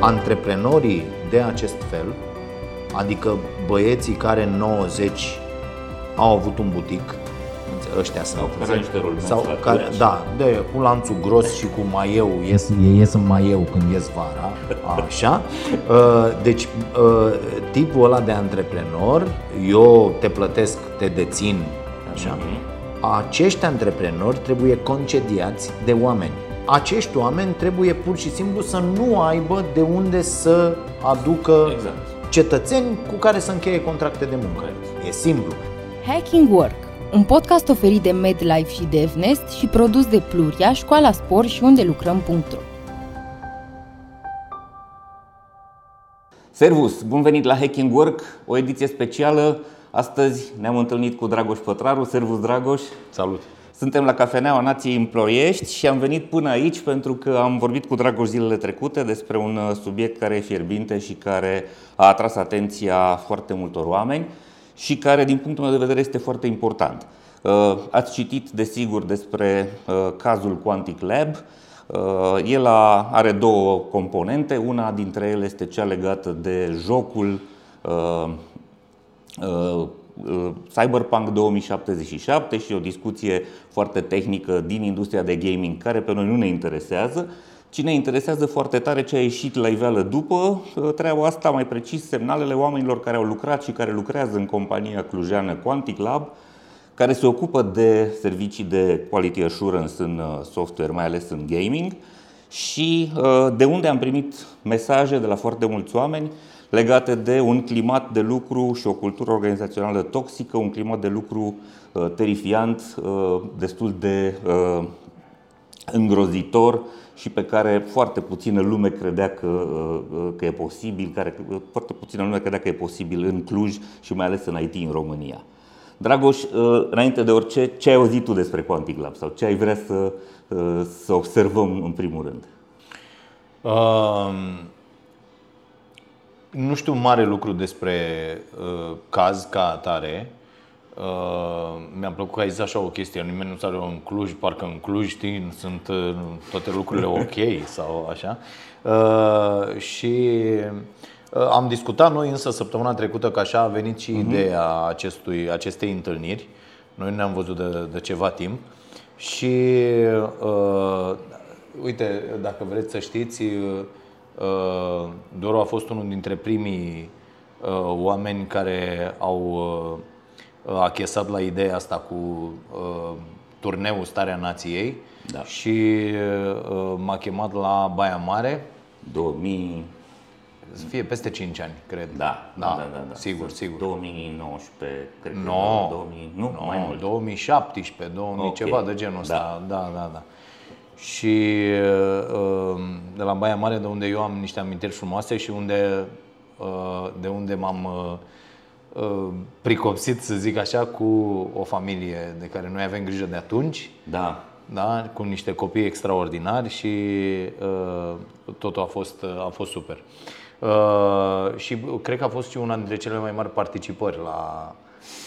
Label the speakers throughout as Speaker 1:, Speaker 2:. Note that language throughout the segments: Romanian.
Speaker 1: antreprenorii de acest fel, adică băieții care în 90 au avut un butic, ăștia
Speaker 2: Sau
Speaker 1: sunt.
Speaker 2: care niște roli
Speaker 1: sau
Speaker 2: menstruatori,
Speaker 1: care,
Speaker 2: așa.
Speaker 1: da, de cu lanțul gros și cu maieu, ies, ei ies în maieu când ies vara, așa. Uh, Deci, uh, tipul ăla de antreprenor, eu te plătesc, te dețin, așa. Acești antreprenori trebuie concediați de oameni. Acești oameni trebuie pur și simplu să nu aibă de unde să aducă
Speaker 2: Exact.
Speaker 1: cetățeni cu care să încheie contracte de muncă. E simplu.
Speaker 3: Hacking Work, un podcast oferit de MedLife și DevNest și produs de Pluria, Școala Spor și unde lucrăm.ro.
Speaker 2: Servus, bun venit la Hacking Work, o ediție specială. Astăzi ne-am întâlnit cu Dragoș Pătraru. Servus, Dragoș!
Speaker 1: Salut!
Speaker 2: Suntem la Cafeneaua Nației în Ploiești și am venit până aici pentru că am vorbit cu Dragoș zilele trecute despre un uh, subiect care e fierbinte și care a atras atenția foarte multor oameni și care, din punctul meu de vedere, este foarte important. Uh, Ați citit, desigur, despre uh, cazul Quantic Lab. Uh, El a- are două componente. Una dintre ele este cea legată de jocul uh, uh, uh, Cyberpunk 2077 și o discuție foarte tehnică din industria de gaming care pe noi nu ne interesează, ci ne interesează foarte tare ce a ieșit la iveală după uh, treaba asta, mai precis semnalele oamenilor care au lucrat și care lucrează în compania clujeană Quantic Lab, care se ocupă de servicii de quality assurance în uh, software, mai ales în gaming, și uh, de unde am primit mesaje de la foarte mulți oameni legate de un climat de lucru și o cultură organizațională toxică, un climat de lucru uh, terifiant, uh, destul de uh, îngrozitor și pe care foarte puțină lume credea că, uh, uh, că e posibil, care uh, foarte puțină lume credea că e posibil în Cluj și mai ales în IT în România. Dragoș, uh, înainte de orice, ce ai auzit tu despre Quantic Lab sau ce ai vrea să, uh, să observăm în primul rând?
Speaker 1: Um, nu știu mare lucru despre uh, caz ca atare. Uh, mi-a plăcut că ai zis așa o chestie, nimeni nu s-are în Cluj, parcă în Cluj, știi, sunt uh, toate lucrurile ok sau așa. Uh, și uh, am discutat noi însă săptămâna trecută că așa a venit și ideea acestui, acestei întâlniri. Noi nu ne-am văzut de, de ceva timp și uh, uite, dacă vreți să știți, uh, Doru a fost unul dintre primii uh, oameni care au uh, achesat la ideea asta cu uh, turneul Starea Nației
Speaker 2: Da.
Speaker 1: și uh, m-a chemat la Baia Mare
Speaker 2: 2000,
Speaker 1: să fie peste 5 ani, cred.
Speaker 2: da,
Speaker 1: da,
Speaker 2: da, da, da.
Speaker 1: sigur,
Speaker 2: Sunt
Speaker 1: sigur.
Speaker 2: 2019, cred că
Speaker 1: No.
Speaker 2: 2000, nu,
Speaker 1: No,
Speaker 2: mai mult.
Speaker 1: 2017, 2000,
Speaker 2: Ok.
Speaker 1: ceva de genul ăsta. Da, da, da. Și uh, de la Baia Mare, de unde eu am niște amintiri frumoase și unde, uh, de unde m-am uh, uh, pricopsit, să zic așa, cu o familie de care noi avem grijă de atunci
Speaker 2: Da,
Speaker 1: da? cu niște copii extraordinari și uh, totul a fost, a fost super. Uh, și cred că a fost și una dintre cele mai mari participări la,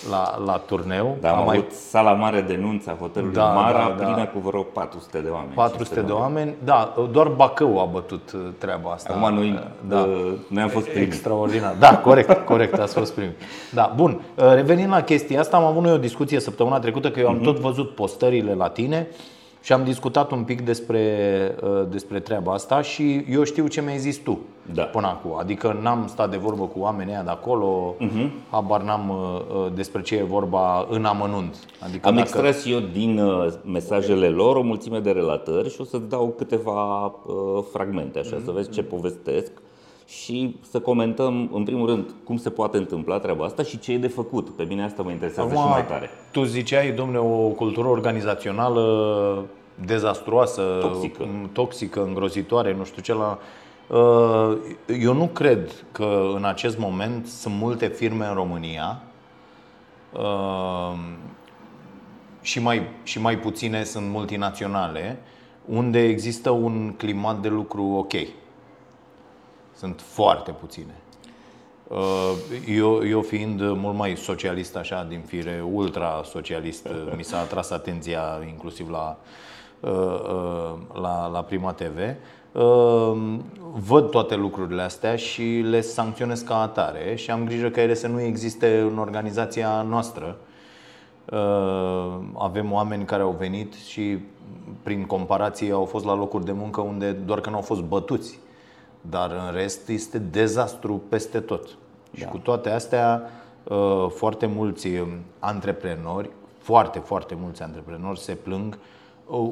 Speaker 1: la, la turneu.
Speaker 2: da am,
Speaker 1: Am mai
Speaker 2: avut sala mare de nunță a hotelului
Speaker 1: Da,
Speaker 2: Mara,
Speaker 1: da, da.
Speaker 2: plină cu vreo 400 de oameni.
Speaker 1: 400 de oameni. Da, doar Bacău a bătut uh, treaba asta.
Speaker 2: Acum noi,
Speaker 1: da.
Speaker 2: uh, noi am fost primii.
Speaker 1: Extraordinar. Da, corect, corect, ați fost primii. Da, bun. Uh, Revenind la chestia asta, am avut noi o discuție săptămâna trecută, că eu am tot văzut postările la tine și am discutat un pic despre, uh, despre treaba asta și eu știu ce mi-ai zis tu
Speaker 2: Da.
Speaker 1: până acum. Adică n-am stat de vorbă cu oamenii ăia de acolo, habar n-am uh, uh, despre ce e vorba în amănunt. Adică
Speaker 2: Am
Speaker 1: dacă-
Speaker 2: extras eu din uh, mesajele lor o mulțime de relatări și o să-ți dau câteva uh, fragmente, așa, să vezi ce povestesc și să comentăm, în primul rând, cum se poate întâmpla treaba asta și ce e de făcut. Pe mine asta mă interesează și mai tare.
Speaker 1: tu ziceai, domne, o cultură organizațională dezastruoasă,
Speaker 2: Toxică.
Speaker 1: m, toxică, îngrozitoare, nu știu ce la... Uh, Eu nu cred că în acest moment sunt multe firme în România uh, și mai, și mai puține sunt multinaționale unde există un climat de lucru ok. Sunt foarte puține. Uh, Eu, eu fiind mult mai socialist așa din fire, ultra socialist, mi s-a atras atenția inclusiv la uh, uh, la, la Prima TV, uh, văd toate lucrurile astea și le sancționez ca atare și am grijă ca ele să nu existe în organizația noastră. Avem oameni care au venit și prin comparație au fost la locuri de muncă unde doar că nu au fost bătuți. Dar în rest este dezastru peste tot. Da. Și cu toate astea, foarte mulți antreprenori foarte, foarte mulți antreprenori se plâng,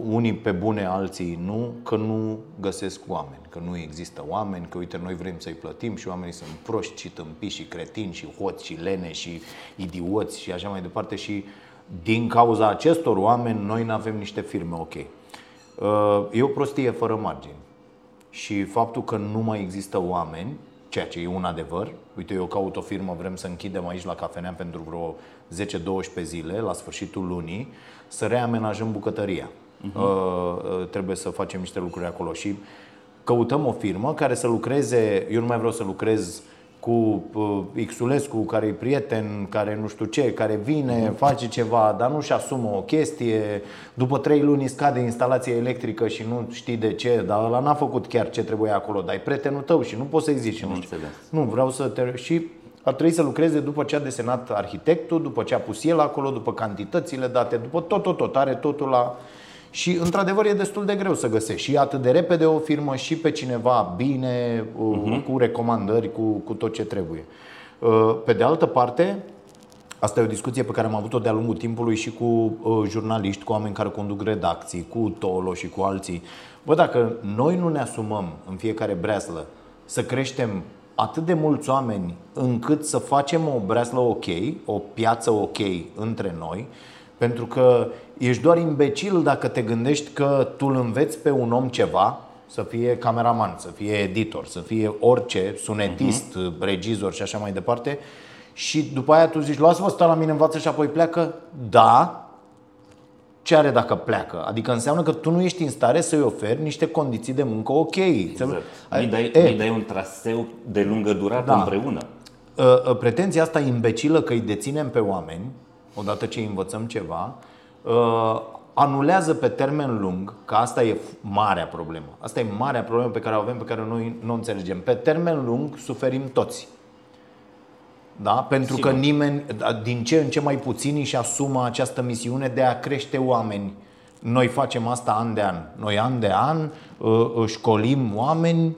Speaker 1: unii pe bune, alții nu, că nu găsesc oameni, că nu există oameni, că uite, noi vrem să-i plătim și oamenii sunt proști și tâmpiți și cretini și hoți și lene și idioți și așa mai departe și din cauza acestor oameni noi nu avem niște firme ok. Uh, e o prostie fără margini. Și faptul că nu mai există oameni, ceea ce e un adevăr, uite, eu caut o firmă, vrem să închidem aici la cafenea pentru vreo 10-12 zile, la sfârșitul lunii, să reamenajăm bucătăria. Uh-huh. Uh, trebuie să facem niște lucruri acolo și căutăm o firmă care să lucreze, eu nu mai vreau să lucrez cu uh, Xulescu, care e prieten, care nu știu ce, care vine, uh-huh. face ceva, dar nu-și asumă o chestie. După trei luni scade instalația electrică și nu știi de ce, dar ăla n-a făcut chiar ce trebuie acolo, dar e prietenul tău și nu poți să zici. Nu, știu. nu vreau să te... Și ar trebui să lucreze după ce a desenat arhitectul, după ce a pus el acolo, după cantitățile date, după tot, tot, tot, are totul la... Și într-adevăr e destul de greu să găsești și atât de repede o firmă și pe cineva bine, uh-huh. cu recomandări, cu, cu tot ce trebuie. Uh, pe de altă parte, Asta e o discuție pe care am avut-o de-a lungul timpului și cu uh, jurnaliști, cu oameni care conduc redacții, cu Tolo și cu alții. Bă, dacă noi nu ne asumăm în fiecare breaslă să creștem atât de mulți oameni încât să facem o breaslă ok, o piață ok între noi, pentru că ești doar imbecil dacă te gândești că tu îl înveți pe un om ceva, să fie cameraman, să fie editor, să fie orice, sunetist, uh-huh. regizor și așa mai departe, și după aia tu zici, lasă-mă stă la mine, învață și apoi pleacă. Da, ce are dacă pleacă? Adică înseamnă că tu nu ești în stare să-i oferi niște condiții de muncă ok.
Speaker 2: Exact. Îi dai, e, dai un traseu de lungă durată da. împreună.
Speaker 1: Ă, ă, pretenția asta imbecilă că îi deținem pe oameni, odată ce îi învățăm ceva, ă, anulează pe termen lung, că asta e marea problemă. Asta e marea problemă pe care o avem, pe care noi nu o înțelegem. Pe termen lung suferim toți. Da? Pentru Sigur. că nimeni, da, din ce în ce mai puțini își asumă această misiune de a crește oameni. Noi facem asta an de an. Noi an de an uh, școlim oameni, uh,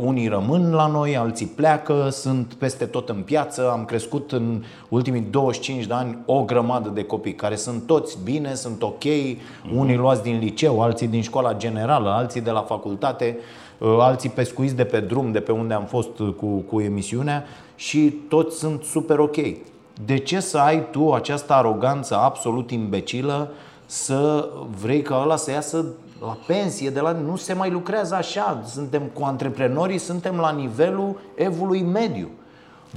Speaker 1: unii rămân la noi, alții pleacă, sunt peste tot în piață. Am crescut în ultimii 25 de ani o grămadă de copii care sunt toți bine, sunt ok, mhm. unii luați din liceu, alții din școala generală, alții de la facultate, uh, alții pescuiți de pe drum, de pe unde am fost cu, cu emisiunea și toți sunt super ok. De ce să ai tu această aroganță absolut imbecilă să vrei ca ăla să iasă la pensie, de la nu se mai lucrează așa. Suntem cu antreprenorii, suntem la nivelul evului mediu.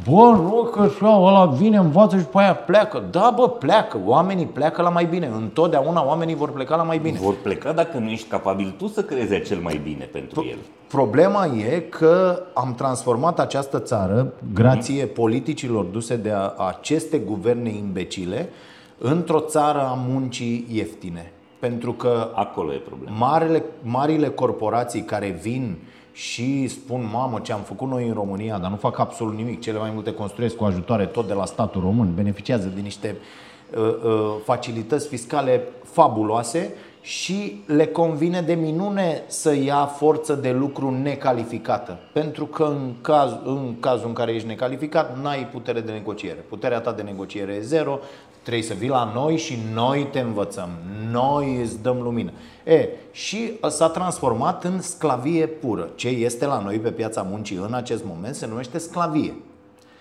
Speaker 1: Bă, nu că așa, ăla vine, învață și după aia pleacă. Da, bă, pleacă. Oamenii pleacă la mai bine. Întotdeauna oamenii vor pleca la mai bine.
Speaker 2: Vor pleca dacă nu ești capabil tu să creezi cel mai bine pentru el.
Speaker 1: Problema e că am transformat această țară, grație mm-hmm. politicilor duse de aceste guverne imbecile, într-o țară a muncii ieftine. Pentru că
Speaker 2: acolo e problema.
Speaker 1: Marile, marile corporații care vin și spun, mamă, ce am făcut noi în România, dar nu fac absolut nimic. Cele mai multe construiesc cu ajutoare tot de la statul român, beneficiază de niște uh, uh, facilități fiscale fabuloase și le convine de minune să ia forță de lucru necalificată. Pentru că în, caz, în cazul în care ești necalificat, n-ai putere de negociere. Puterea ta de negociere e zero, trebuie să vii la noi și noi te învățăm, noi îți dăm lumină. E, și s-a transformat în sclavie pură. Ce este la noi pe piața muncii în acest moment se numește sclavie.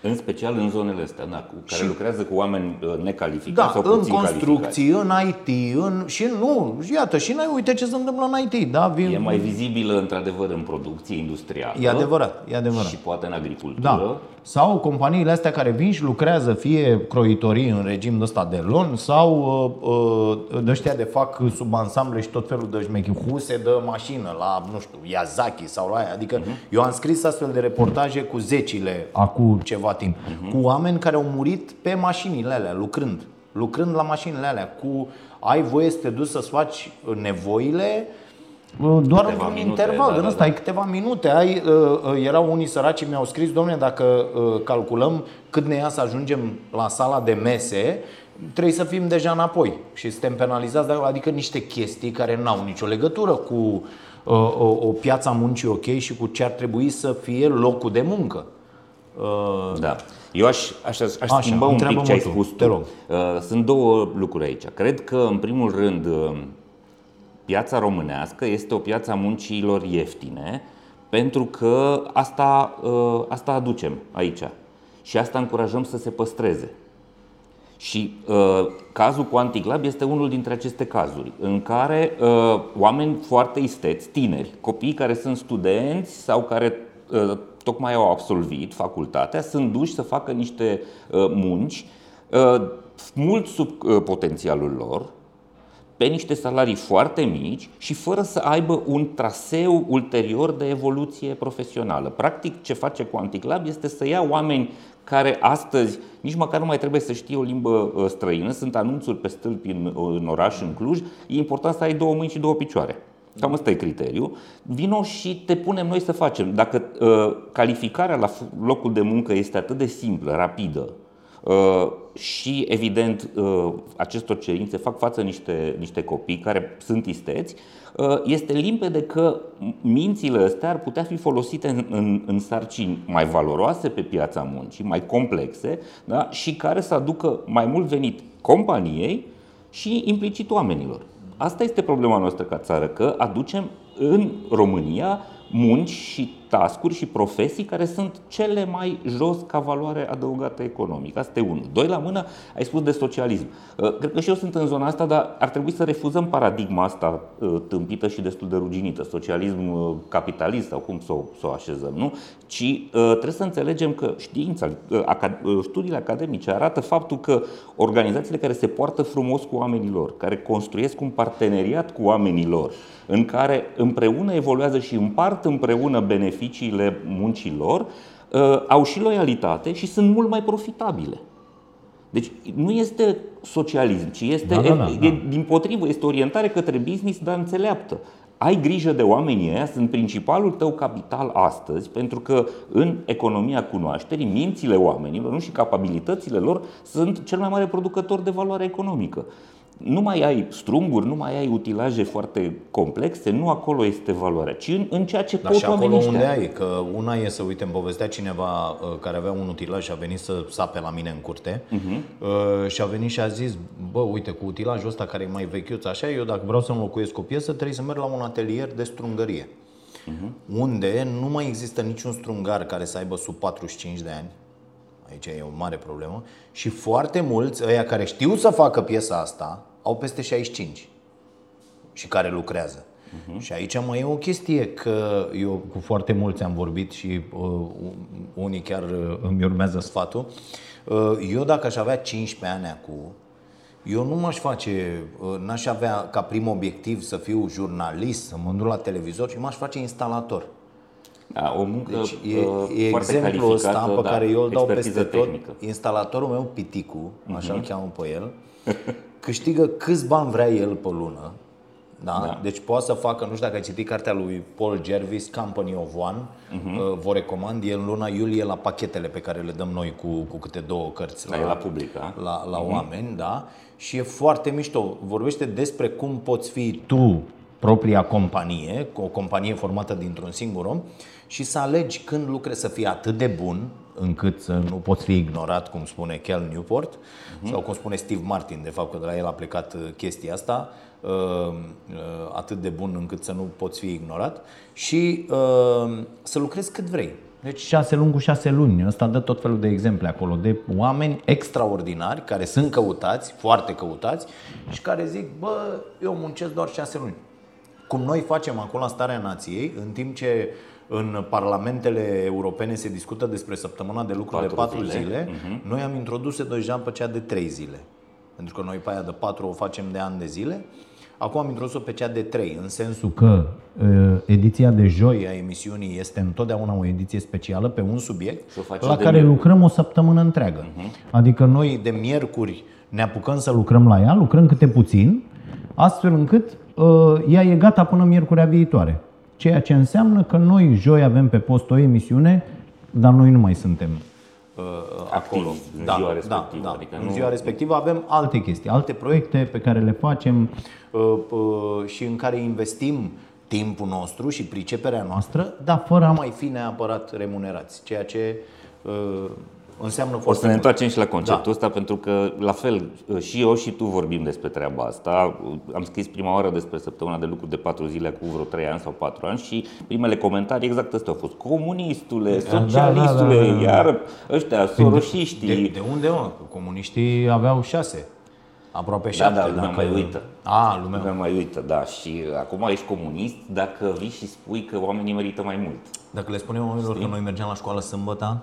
Speaker 2: În special în zonele astea, da, cu care și, lucrează cu oameni uh, necalificați da, sau
Speaker 1: în construcții, calificați. în IT, în, și nu, iată, și noi uite ce se întâmplă în IT. Da?
Speaker 2: Vin... E mai vizibilă într-adăvăr în producție industrială.
Speaker 1: E adevărat, e adevărat.
Speaker 2: Și poate în agricultură.
Speaker 1: Da. Sau companiile astea care vin și lucrează fie croitorii în regim ăsta de lon sau uh, uh, de ăștia de fac subansamble și tot felul de șmechi, huse de mașină la, nu știu, Yazaki sau la aia. Adică uh-huh. eu am scris astfel de reportaje cu zecile acum ceva timp, uh-huh. cu oameni care au murit pe mașinile alea, lucrând lucrând la mașinile alea, cu ai voie să te duci să-ți faci nevoile uh, doar
Speaker 2: Câteva
Speaker 1: un
Speaker 2: minute,
Speaker 1: interval,
Speaker 2: da,
Speaker 1: din
Speaker 2: da,
Speaker 1: ăsta,
Speaker 2: da.
Speaker 1: ai câteva minute. Ai, uh, uh, erau unii săraci mi-au scris, domnule, dacă uh, calculăm cât ne ia să ajungem la sala de mese, trebuie să fim deja înapoi și suntem penalizați, dar- adică niște chestii care n-au nicio legătură cu uh, o, o piața muncii ok și cu ce ar trebui să fie locul de muncă. Uh,
Speaker 2: Da. Eu aș, aș, aș
Speaker 1: Așa,
Speaker 2: schimba un pic
Speaker 1: întreabă-mă
Speaker 2: ce ai
Speaker 1: tu,
Speaker 2: spus
Speaker 1: te
Speaker 2: tu.
Speaker 1: rog.
Speaker 2: Uh, Sunt două lucruri aici. Cred că, în primul rând, uh, piața românească este o piață a muncilor ieftine, pentru că asta, uh, asta aducem aici. Și asta încurajăm să se păstreze. Și uh, cazul cu Anticlub este unul dintre aceste cazuri în care uh, oameni foarte isteți, tineri, copii care sunt studenți sau care uh, tocmai au absolvit facultatea, sunt duși să facă niște uh, munci uh, mult sub uh, potențialul lor, pe niște salarii foarte mici și fără să aibă un traseu ulterior de evoluție profesională. Practic, ce face cu Anticlub este să ia oameni care astăzi nici măcar nu mai trebuie să știe o limbă uh, străină, sunt anunțuri pe stâlpi în, în oraș, în Cluj, e important să ai două mâini și două picioare. Cam ăsta e criteriu. Vino și te punem noi să facem. Dacă uh, calificarea la f- locul de muncă este atât de simplă, rapidă, Uh, și, evident, uh, acestor cerințe fac față niște, niște copii care sunt isteți, uh, este limpede că mințile astea ar putea fi folosite în, în, în sarcini mai valoroase pe piața muncii, mai complexe da? și care să aducă mai mult venit companiei și implicit oamenilor. Asta este problema noastră ca țară, că aducem în România munci și tascuri și profesii care sunt cele mai jos ca valoare adăugată economică. Asta e unul. Doi la mână, ai spus de socialism. Uh, Cred că și eu sunt în zona asta, dar ar trebui să refuzăm paradigma asta uh, tâmpită și destul de ruginită. Socialism uh, capitalist sau cum să o, să o așezăm, nu? Ci uh, trebuie să înțelegem că știința, uh, aca- uh, studiile academice arată faptul că organizațiile care se poartă frumos cu oamenii lor, care construiesc un parteneriat cu oamenii lor, în care împreună evoluează și împart împreună beneficiile muncii lor, uh, au și loialitate și sunt mult mai profitabile. Deci nu este socialism, ci este,
Speaker 1: Da, da, da,
Speaker 2: e,
Speaker 1: da.
Speaker 2: din potrivă, este orientare către business, dar înțeleaptă. Ai grijă de oamenii ăia, sunt principalul tău capital astăzi, pentru că în economia cunoașterii, mințile oamenilor nu și capabilitățile lor sunt cel mai mare producător de valoare economică. Nu mai ai strunguri, nu mai ai utilaje foarte complexe, nu acolo este valoarea, ci în, în ceea ce
Speaker 1: Dar
Speaker 2: pot
Speaker 1: și acolo
Speaker 2: oamenii
Speaker 1: unde
Speaker 2: ăștia.
Speaker 1: ai, că una e să, uite, îmi povestea cineva uh, care avea un utilaj și a venit să sape la mine în curte
Speaker 2: Mhm.
Speaker 1: uh, și a venit și a zis, bă, uite, cu utilajul ăsta care e mai vechiuț așa, eu dacă vreau să înlocuiesc o piesă, trebuie să merg la un atelier de strungărie.
Speaker 2: Mhm.
Speaker 1: Unde nu mai există niciun strungar care să aibă sub 45 de ani. Aici e o mare problemă. Și foarte mulți, ăia care știu să facă piesa asta, au peste 65 și care lucrează. Uh-huh. Și aici mai e o chestie că eu cu foarte mulți am vorbit și uh, unii chiar uh, îmi urmează sfatul. Uh, eu dacă aș avea 15 ani acum, eu nu m-aș face, uh, n-aș avea ca prim obiectiv să fiu jurnalist, să mă duc la televizor, ci m-aș face instalator.
Speaker 2: Da, o muncă
Speaker 1: Deci
Speaker 2: uh,
Speaker 1: e, e
Speaker 2: foarte
Speaker 1: exemplul ăsta
Speaker 2: calificată,
Speaker 1: pe
Speaker 2: da,
Speaker 1: care eu îl dau
Speaker 2: expertiză
Speaker 1: peste tot.
Speaker 2: tehnică. Mhm.
Speaker 1: Instalatorul meu, Piticu, așa îl cheamă pe el, câștigă câți bani vrea el pe lună. Da?
Speaker 2: Da.
Speaker 1: Deci poate să facă, nu știu dacă ai citit cartea lui Paul Jervis, Company of One,
Speaker 2: Mhm.
Speaker 1: uh, vă recomand, e în luna iulie la pachetele pe care le dăm noi cu, cu câte două cărți
Speaker 2: Da, e la public, da?
Speaker 1: la, la oameni, da? Și e foarte mișto. Vorbește despre cum poți fi tu propria companie, o companie formată dintr-un singur om și să alegi când lucrezi să fii atât de bun încât să nu poți fi ignorat, cum spune Cal Newport, sau cum spune Steve Martin, de fapt că de la el a plecat uh, chestia asta, uh, uh, atât de bun încât să nu poți fi ignorat și uh, să lucrezi cât vrei. Deci șase luni cu șase luni. Ăsta dă tot felul de exemple acolo de oameni extraordinari care sunt căutați, foarte căutați și care zic, bă, eu muncesc doar șase luni. Cum noi facem acolo la Starea Nației, în timp ce în parlamentele europene se discută despre săptămâna de lucru
Speaker 2: Patru
Speaker 1: de patru
Speaker 2: zile.
Speaker 1: zile, zile noi am introdus deja pe cea de trei zile. Pentru că noi pe aia de patru o facem de ani de zile. Acum am introdus-o pe cea de trei, în sensul că uh, ediția de joi a emisiunii este întotdeauna o ediție specială pe un subiect
Speaker 2: Și o facem
Speaker 1: la
Speaker 2: de
Speaker 1: care
Speaker 2: miercuri.
Speaker 1: lucrăm o săptămână întreagă. Adică noi de miercuri ne apucăm să lucrăm la ea, lucrăm câte puțin astfel încât uh, ea e gata până miercurea viitoare. Ceea ce înseamnă că noi joi avem pe post o emisiune, dar noi nu mai suntem uh,
Speaker 2: Activi
Speaker 1: acolo.
Speaker 2: în
Speaker 1: da,
Speaker 2: ziua
Speaker 1: da,
Speaker 2: respectivă,
Speaker 1: Da,
Speaker 2: adică
Speaker 1: în
Speaker 2: nu-
Speaker 1: ziua respectivă avem alte chestii, alte proiecte pe care le facem uh, uh, și în care investim timpul nostru și priceperea noastră, dar fără a mai fi neapărat remunerați, ceea ce uh, înseamnă
Speaker 2: O
Speaker 1: foarte
Speaker 2: să ne
Speaker 1: mult.
Speaker 2: întoarcem și la conceptul
Speaker 1: Da.
Speaker 2: ăsta, pentru că, la fel, și eu și tu vorbim despre treaba asta. Am scris prima oară despre săptămâna de lucru de patru zile cu vreo trei ani sau patru ani și primele comentarii exact astea au fost. Comunistule, socialistule,
Speaker 1: da, da, da.
Speaker 2: iar ăștia, soroșiștii.
Speaker 1: De, de unde, mă? Că Comuniștii aveau șase. Aproape
Speaker 2: Da,
Speaker 1: șapte.
Speaker 2: da, lumea
Speaker 1: dacă-
Speaker 2: mai uită.
Speaker 1: A, lumea.
Speaker 2: Lumea mai uită, da. Și acum ești comunist dacă vii și spui că oamenii merită mai mult.
Speaker 1: Dacă le spunem oamenilor că noi mergeam la școală sâmbătă,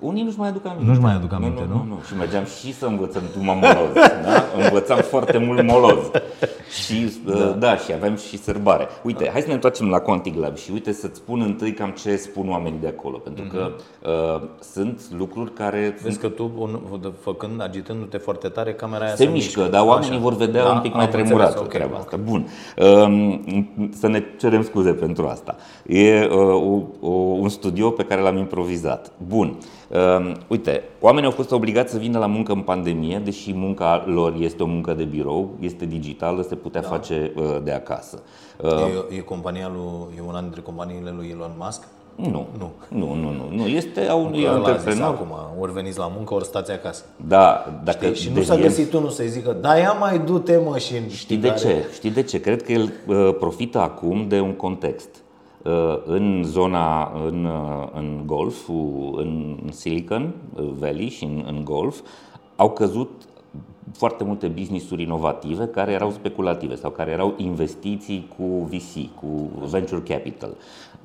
Speaker 2: Unii nu-și mai aduc aminte.
Speaker 1: Nu-și mai aduc aminte,
Speaker 2: nu?
Speaker 1: nu?
Speaker 2: Nu, nu. Și mergeam și să învățăm numai moloz. Da? Învățam foarte mult moloz. Și da. da, și aveam și sărbare. Uite, hai să ne întoarcem la Quantic Lab și uite să-ți spun întâi cam ce spun oamenii de acolo. Pentru că uh, sunt lucruri care
Speaker 1: Mhm. vezi
Speaker 2: sunt,
Speaker 1: că tu, un- făcând, agitându-te foarte tare, camera aia
Speaker 2: se mișcă, dar oamenii
Speaker 1: Așa.
Speaker 2: vor vedea
Speaker 1: Da,
Speaker 2: un pic mai
Speaker 1: am înțeles,
Speaker 2: tremurată
Speaker 1: ok,
Speaker 2: treaba
Speaker 1: ok.
Speaker 2: asta. Bun. Um, Să ne cerem scuze pentru asta. E uh, o, o, un studio pe care l-am improvizat. Bun. Um, Uite, oamenii au fost obligați să vină la muncă în pandemie, deși munca lor este o muncă de birou, este digitală, se putea
Speaker 1: Da.
Speaker 2: face uh, de acasă. Uh,
Speaker 1: E, e compania lui, e una dintre companiile lui Elon Musk?
Speaker 2: Nu,
Speaker 1: Nu.
Speaker 2: nu, nu, nu, nu, nu. Este a unui
Speaker 1: Că ăla a zis
Speaker 2: antreprenor.
Speaker 1: acum, ori veniți la muncă, ori stați acasă.
Speaker 2: Da, dacă
Speaker 1: Știi? Și nu
Speaker 2: deci
Speaker 1: s-a
Speaker 2: el-
Speaker 1: găsit unul să-i zică, da, ia mai du-te mă și
Speaker 2: Știi de ce? Știi de ce? Cred că el uh, profită acum de un context. Uh, în zona, în, uh, în golf, în Silicon Valley și în, în golf, au căzut foarte multe business-uri inovative care erau speculative sau care erau investiții cu VC, cu venture capital.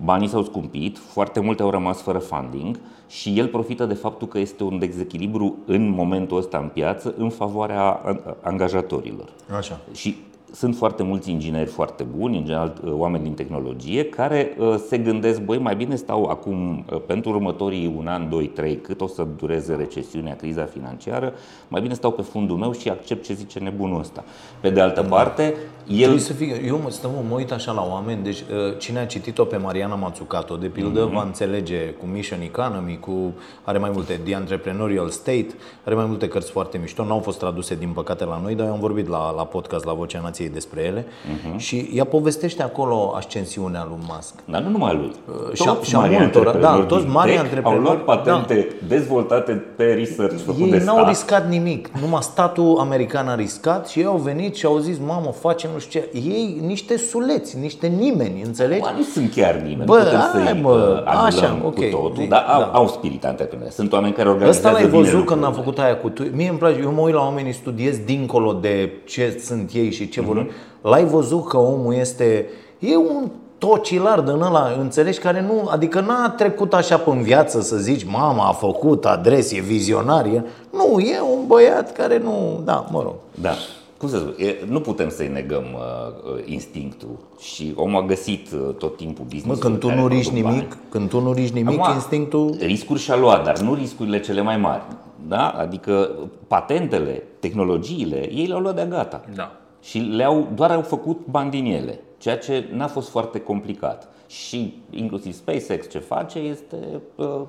Speaker 2: Banii s-au scumpit, foarte multe au rămas fără funding și el profită de faptul că este un dezechilibru în momentul ăsta în piață în favoarea a- angajatorilor.
Speaker 1: Așa.
Speaker 2: Și sunt foarte mulți ingineri foarte buni, în general uh, oameni din tehnologie, care uh, se gândesc, băi, mai bine stau acum uh, pentru următorii un an, doi, trei, cât o să dureze recesiunea, criza financiară, mai bine stau pe fundul meu și accept ce zice nebunul ăsta. Pe de altă parte, el...
Speaker 1: Trebuie să fie, eu mă, stăm, mă uit așa la oameni, deci uh, cine a citit-o pe Mariana Mazzucato, de pildă,
Speaker 2: Mhm.
Speaker 1: va înțelege cu Mission Economy, cu, are mai multe, The Entrepreneurial State, are mai multe cărți foarte mișto, nu au fost traduse din păcate la noi, dar eu am vorbit la, la podcast, la Vocea Nației despre ele
Speaker 2: Mhm.
Speaker 1: și ea povestește acolo ascensiunea lui Musk.
Speaker 2: Dar nu numai lui.
Speaker 1: și a-
Speaker 2: Toți
Speaker 1: și a
Speaker 2: mari
Speaker 1: multora,
Speaker 2: antreprenori
Speaker 1: da, toți
Speaker 2: din
Speaker 1: mari
Speaker 2: tech
Speaker 1: antreprenori,
Speaker 2: Au luat patente dezvoltate pe research făcut de
Speaker 1: Ei n-au
Speaker 2: stat.
Speaker 1: riscat nimic, numai statul american a riscat și ei au venit și au zis, mamă, facem nu știu ce. Ei niște suleți, niște nimeni, înțelegi?
Speaker 2: Bă, nu sunt chiar nimeni,
Speaker 1: Bă,
Speaker 2: nu putem
Speaker 1: hai,
Speaker 2: să-i
Speaker 1: bă,
Speaker 2: uh, anulăm
Speaker 1: așa,
Speaker 2: cu
Speaker 1: ok,
Speaker 2: totul,
Speaker 1: zi,
Speaker 2: dar au,
Speaker 1: da.
Speaker 2: au spirit antreprenorial. Sunt oameni care organizează
Speaker 1: Ăsta l-ai
Speaker 2: bine
Speaker 1: văzut când
Speaker 2: lucrurile.
Speaker 1: am făcut aia cu tu. Mie îmi place, eu mă uit la oamenii, studiez dincolo de ce sunt ei și ce vor.
Speaker 2: Mhm.
Speaker 1: L-ai văzut că omul este, e un tocilar din ăla, înțelegi, care nu, adică n-a trecut așa pe viață să zici, mama a făcut adres, e vizionarie. Nu, e un băiat care nu, da, mă rog.
Speaker 2: Da. Cum să spun, e, nu putem să-i negăm uh, uh, instinctul și omul a găsit uh, tot timpul
Speaker 1: Mă,
Speaker 2: business
Speaker 1: când tu nu riști nimic, când tu nu riști nimic,
Speaker 2: Acum,
Speaker 1: instinctul...
Speaker 2: Riscuri și-a luat, dar nu riscurile cele mai mari. Da? Adică patentele, tehnologiile, ei le-au luat de gata.
Speaker 1: Da.
Speaker 2: Și le-au, doar au făcut bani din ele, ceea ce n-a fost foarte complicat. Și inclusiv SpaceX ce face este uh,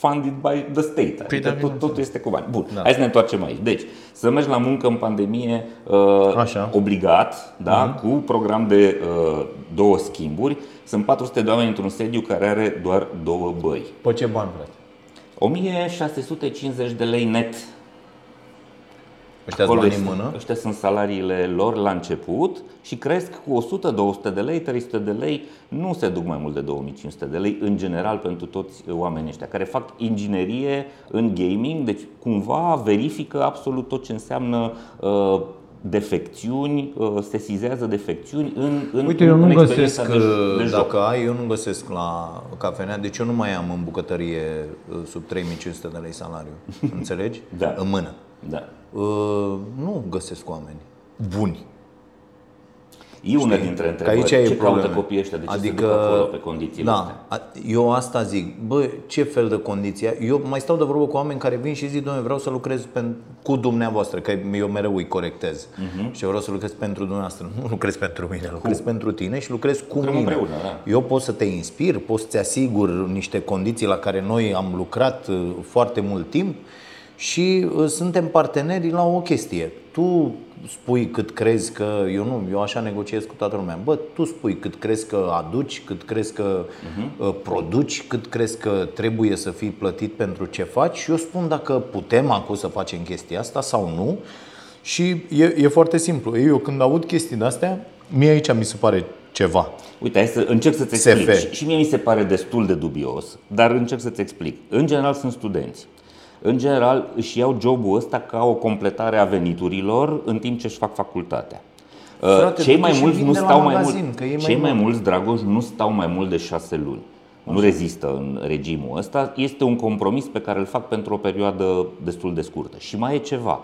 Speaker 2: funded by the state. Adică
Speaker 1: da,
Speaker 2: tot, totul este cu bani. Bun, da. hai să ne întoarcem aici. Deci, să mergi la muncă în pandemie uh,
Speaker 1: Așa.
Speaker 2: obligat, da, cu program de uh, două schimburi. Sunt 400 de oameni într-un sediu care are doar două băi.
Speaker 1: Pe ce bani, frate?
Speaker 2: 1650 de lei net.
Speaker 1: Ăștia
Speaker 2: Acolo
Speaker 1: bani în
Speaker 2: este-
Speaker 1: mână?
Speaker 2: Ăștia sunt salariile lor la început și cresc cu 100-200 de lei, 300 de lei, nu se duc mai mult de 2500 de lei în general pentru toți oamenii ăștia care fac inginerie în gaming, deci cumva verifică absolut tot ce înseamnă uh, defecțiuni, uh, sesizează defecțiuni în, în
Speaker 1: Uite, eu
Speaker 2: în
Speaker 1: nu
Speaker 2: experiența
Speaker 1: găsesc,
Speaker 2: de, de joc.
Speaker 1: dacă ai, eu nu găsesc la cafenea, deci eu nu mai am în bucătărie uh, sub 3500 de lei salariu. Înțelegi?
Speaker 2: Da.
Speaker 1: În mână.
Speaker 2: Da.
Speaker 1: Uh, nu găsesc oameni buni.
Speaker 2: E una dintre
Speaker 1: Că
Speaker 2: întrebări.
Speaker 1: aici e
Speaker 2: ce
Speaker 1: problema.
Speaker 2: caută copiii ăștia? De ce adică, se duc acolo pe condițiile
Speaker 1: da,
Speaker 2: astea?
Speaker 1: a- Eu asta zic. Bă, ce fel de condiții? Eu mai stau de vorbă cu oameni care vin și zic, domnule, vreau să lucrez pen- cu dumneavoastră, că eu mereu îi corectez.
Speaker 2: Mhm.
Speaker 1: Și eu vreau să lucrez pentru dumneavoastră. Nu lucrez pentru mine, lucrez pentru tine și lucrez cu
Speaker 2: Lucrăm
Speaker 1: mine.
Speaker 2: împreună, da.
Speaker 1: Eu pot să te inspir, pot să-ți asigur niște condiții la care noi am lucrat uh, foarte mult timp și uh, suntem parteneri la o chestie. Tu spui cât crezi că, eu nu, eu așa negociez cu toată lumea. Bă, tu spui cât crezi că aduci, cât crezi că uh, produci, cât crezi că trebuie să fii plătit pentru ce faci și eu spun dacă putem acum să facem chestia asta sau nu. Și e, e foarte simplu. Eu când aud chestii de astea, mie aici mi se pare ceva.
Speaker 2: Uite, hai să încerc să-ți
Speaker 1: SF.
Speaker 2: explic. Și, și mie mi se pare destul de dubios, dar încerc să-ți explic. În general sunt studenți. În general își iau jobul ăsta ca o completare a veniturilor în timp ce își fac facultatea.
Speaker 1: Frate,
Speaker 2: Cei
Speaker 1: du-te
Speaker 2: mai
Speaker 1: și
Speaker 2: mulți nu
Speaker 1: vinde la
Speaker 2: stau mai
Speaker 1: magazin,
Speaker 2: mult.
Speaker 1: că e mai
Speaker 2: Cei mai
Speaker 1: mult.
Speaker 2: mulți, Dragoș, nu stau mai mult de șase luni. Nu rezistă în regimul ăsta. Este un compromis pe care îl fac pentru o perioadă destul de scurtă. Și mai e ceva.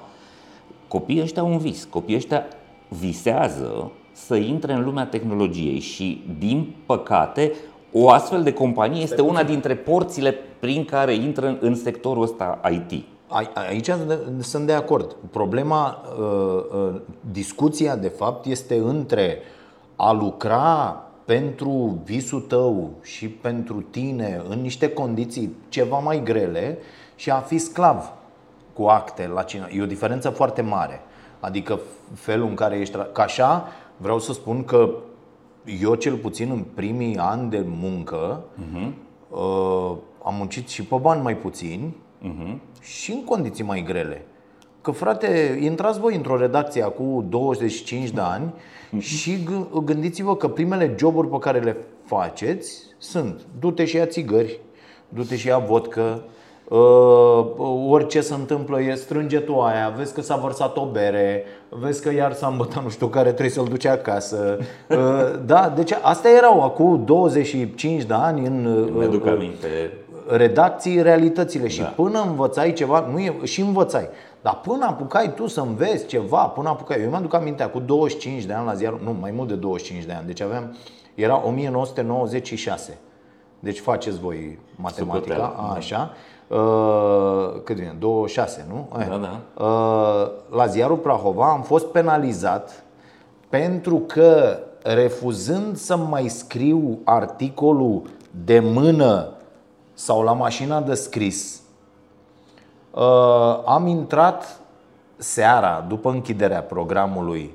Speaker 2: Copiii ăștia au un vis. Copiii ăștia visează să intre în lumea tehnologiei și, din păcate, o astfel de companie este una dintre porțile prin care intră în- în sectorul ăsta IT.
Speaker 1: Ai- Aici sunt de acord. Problema, uh, uh, discuția de fapt este între a lucra pentru visul tău și pentru tine în niște condiții ceva mai grele și a fi sclav cu acte la cine. E o diferență foarte mare. Adică felul în care ești. tra- Că așa vreau să spun că eu cel puțin în primii ani de muncă uh, am muncit și pe bani mai puțini și în condiții mai grele. Că frate, intrați voi într-o redacție cu 25 de ani și g- gândiți-vă că primele joburi pe care le faceți sunt du-te și ia țigări, du-te și ia vodcă, Uh, orice se întâmplă e strânge tu aia, vezi că s-a vărsat o bere, vezi că iar s-a îmbătat nu știu care trebuie să-l duce acasă. Uh, da, deci astea erau acum 25 de ani în uh,
Speaker 2: Mi-aduc
Speaker 1: uh,
Speaker 2: aminte.
Speaker 1: redacții realitățile și
Speaker 2: Da.
Speaker 1: până învățai ceva, nu e, și învățai, dar până apucai tu să înveți ceva, până apucai, eu mi-aduc aminte, cu 25 de ani la ziar, nu, mai mult de 25 de ani, deci aveam, era 1996, deci faceți voi matematica,
Speaker 2: Socoteală,
Speaker 1: a, așa, Uh, cât vine? 26, nu? Aia.
Speaker 2: Da, da.
Speaker 1: Uh, la ziarul Prahova am fost penalizat pentru că refuzând să mai scriu articolul de mână sau la mașina de scris, uh, am intrat seara după închiderea programului,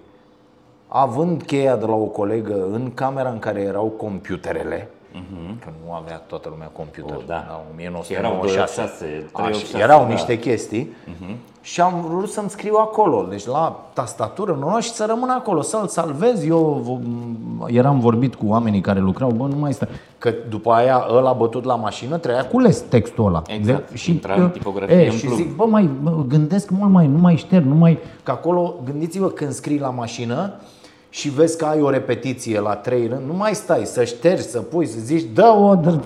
Speaker 1: având cheia de la o colegă în camera în care erau computerele, că nu avea toată lumea computer,
Speaker 2: Oh, da.
Speaker 1: la
Speaker 2: Și erau
Speaker 1: 1996.
Speaker 2: 286,
Speaker 1: Așa,
Speaker 2: 386,
Speaker 1: erau
Speaker 2: da.
Speaker 1: niște chestii și am vrut să-mi scriu acolo, deci la tastatură normal și să rămân acolo, să-l salvez. Eu v- eram vorbit cu oamenii care lucrau, bă, nu mai stă. Că după aia ăla bătut la mașină trebuia cules textul ăla.
Speaker 2: Exact,
Speaker 1: De-
Speaker 2: intra în tipografie
Speaker 1: e,
Speaker 2: în
Speaker 1: și
Speaker 2: plumb.
Speaker 1: zic, bă, mai bă, gândesc mult mai, nu mai șterg, nu mai... Că acolo, gândiți-vă când scrii la mașină și vezi că ai o repetiție la trei rând, nu mai stai să ștergi, să pui, să zici, dă o... dă-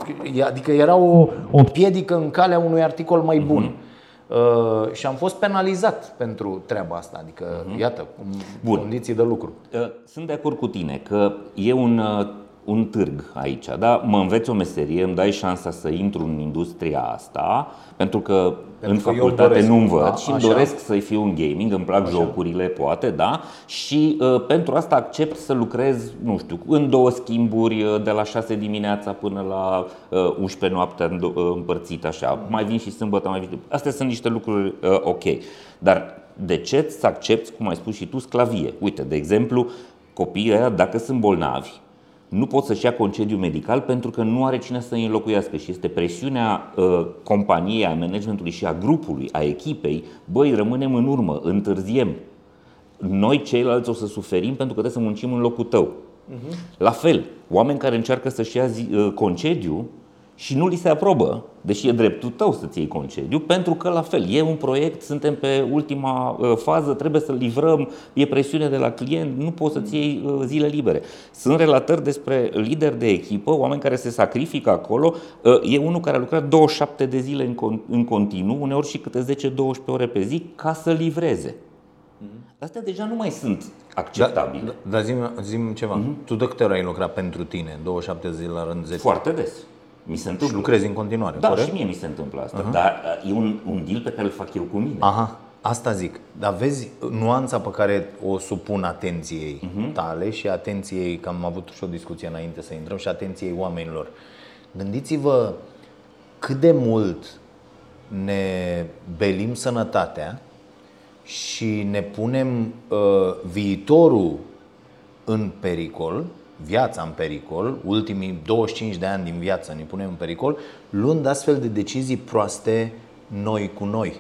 Speaker 1: Adică era o, o piedică în calea unui articol mai bun.
Speaker 2: Mhm.
Speaker 1: Uh, și am fost penalizat pentru treaba asta, adică, iată, cum
Speaker 2: Mhm. Bun.
Speaker 1: condiții de lucru.
Speaker 2: Uh, Sunt de acord cu tine că e un, uh, un târg aici, da? Mă înveți o meserie, îmi dai șansa să intru în industria asta, pentru că
Speaker 1: Pentru
Speaker 2: în
Speaker 1: că eu
Speaker 2: facultate
Speaker 1: doresc,
Speaker 2: nu învăț
Speaker 1: da,
Speaker 2: și îmi
Speaker 1: așa.
Speaker 2: doresc să fiu în gaming, îmi plac jocurile, poate, da? Și uh, pentru asta accept să lucrez, nu știu, în două schimburi, uh, de la 6 dimineața până la uh, 11 noaptea în do- uh, împărțit așa. Mai vin și sâmbătă, mai vin. Astea sunt niște lucruri uh, ok. Dar de ce să accepti, cum ai spus și tu, sclavie? Uite, de exemplu, copiii ăia, dacă sunt bolnavi, nu pot să-și ia concediu medical pentru că nu are cine să îi înlocuiască și este presiunea uh, companiei, a managementului și a grupului, a echipei, băi, rămânem în urmă, întârziem. Noi ceilalți o să suferim pentru că trebuie să muncim în locul tău. La fel, oameni care încearcă să-și ia zi, uh, concediu și nu li se aprobă, deși e dreptul tău să-ți iei concediu, pentru că la fel, e un proiect, suntem pe ultima uh, fază, trebuie să livrăm, e presiune de la client, nu poți să-ți iei uh, zile libere. Sunt relatări despre lideri de echipă, oameni care se sacrifică acolo. Uh, E unul care a lucrat 27 de zile în, con- în continuu, uneori și câte 10-12 ore pe zi, ca să livreze. astea deja nu mai sunt
Speaker 1: Da,
Speaker 2: acceptabile.
Speaker 1: da, dar zi zi ceva. Tu de câte ori ai lucrat pentru tine? 27 zile la rând, 10?
Speaker 2: Foarte des. Mi se
Speaker 1: Și
Speaker 2: întâmplă.
Speaker 1: lucrezi în continuare,
Speaker 2: Da,
Speaker 1: corect?
Speaker 2: și mie mi se întâmplă asta. Dar uh, e un, un deal pe care îl fac eu cu mine.
Speaker 1: Aha, asta zic. Dar vezi nuanța pe care o supun atenției tale și atenției, că am avut și o discuție înainte să intrăm, și atenției oamenilor. Gândiți-vă cât de mult ne belim sănătatea și ne punem uh, viitorul în pericol, viața în pericol, ultimii 25 de ani din viață ne punem în pericol, luând astfel de decizii proaste noi cu noi.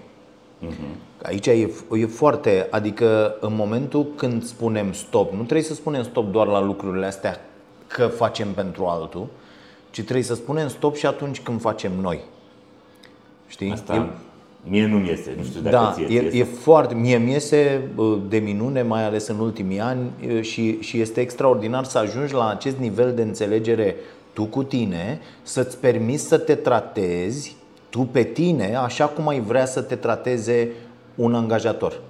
Speaker 1: Aici e, e foarte, adică în momentul când spunem stop, nu trebuie să spunem stop doar la lucrurile astea că facem pentru altul, ci trebuie să spunem stop și atunci când facem noi. Știi?
Speaker 2: Asta mie nu-mi iese, nu știu dacă
Speaker 1: Da,
Speaker 2: ție
Speaker 1: e,
Speaker 2: ți
Speaker 1: e foarte, mie mi iese bă, de minune, mai ales în ultimii ani e, și, și este extraordinar să ajungi la acest nivel de înțelegere tu cu tine, să-ți permiți să te tratezi tu pe tine așa cum ai vrea să te trateze un angajator.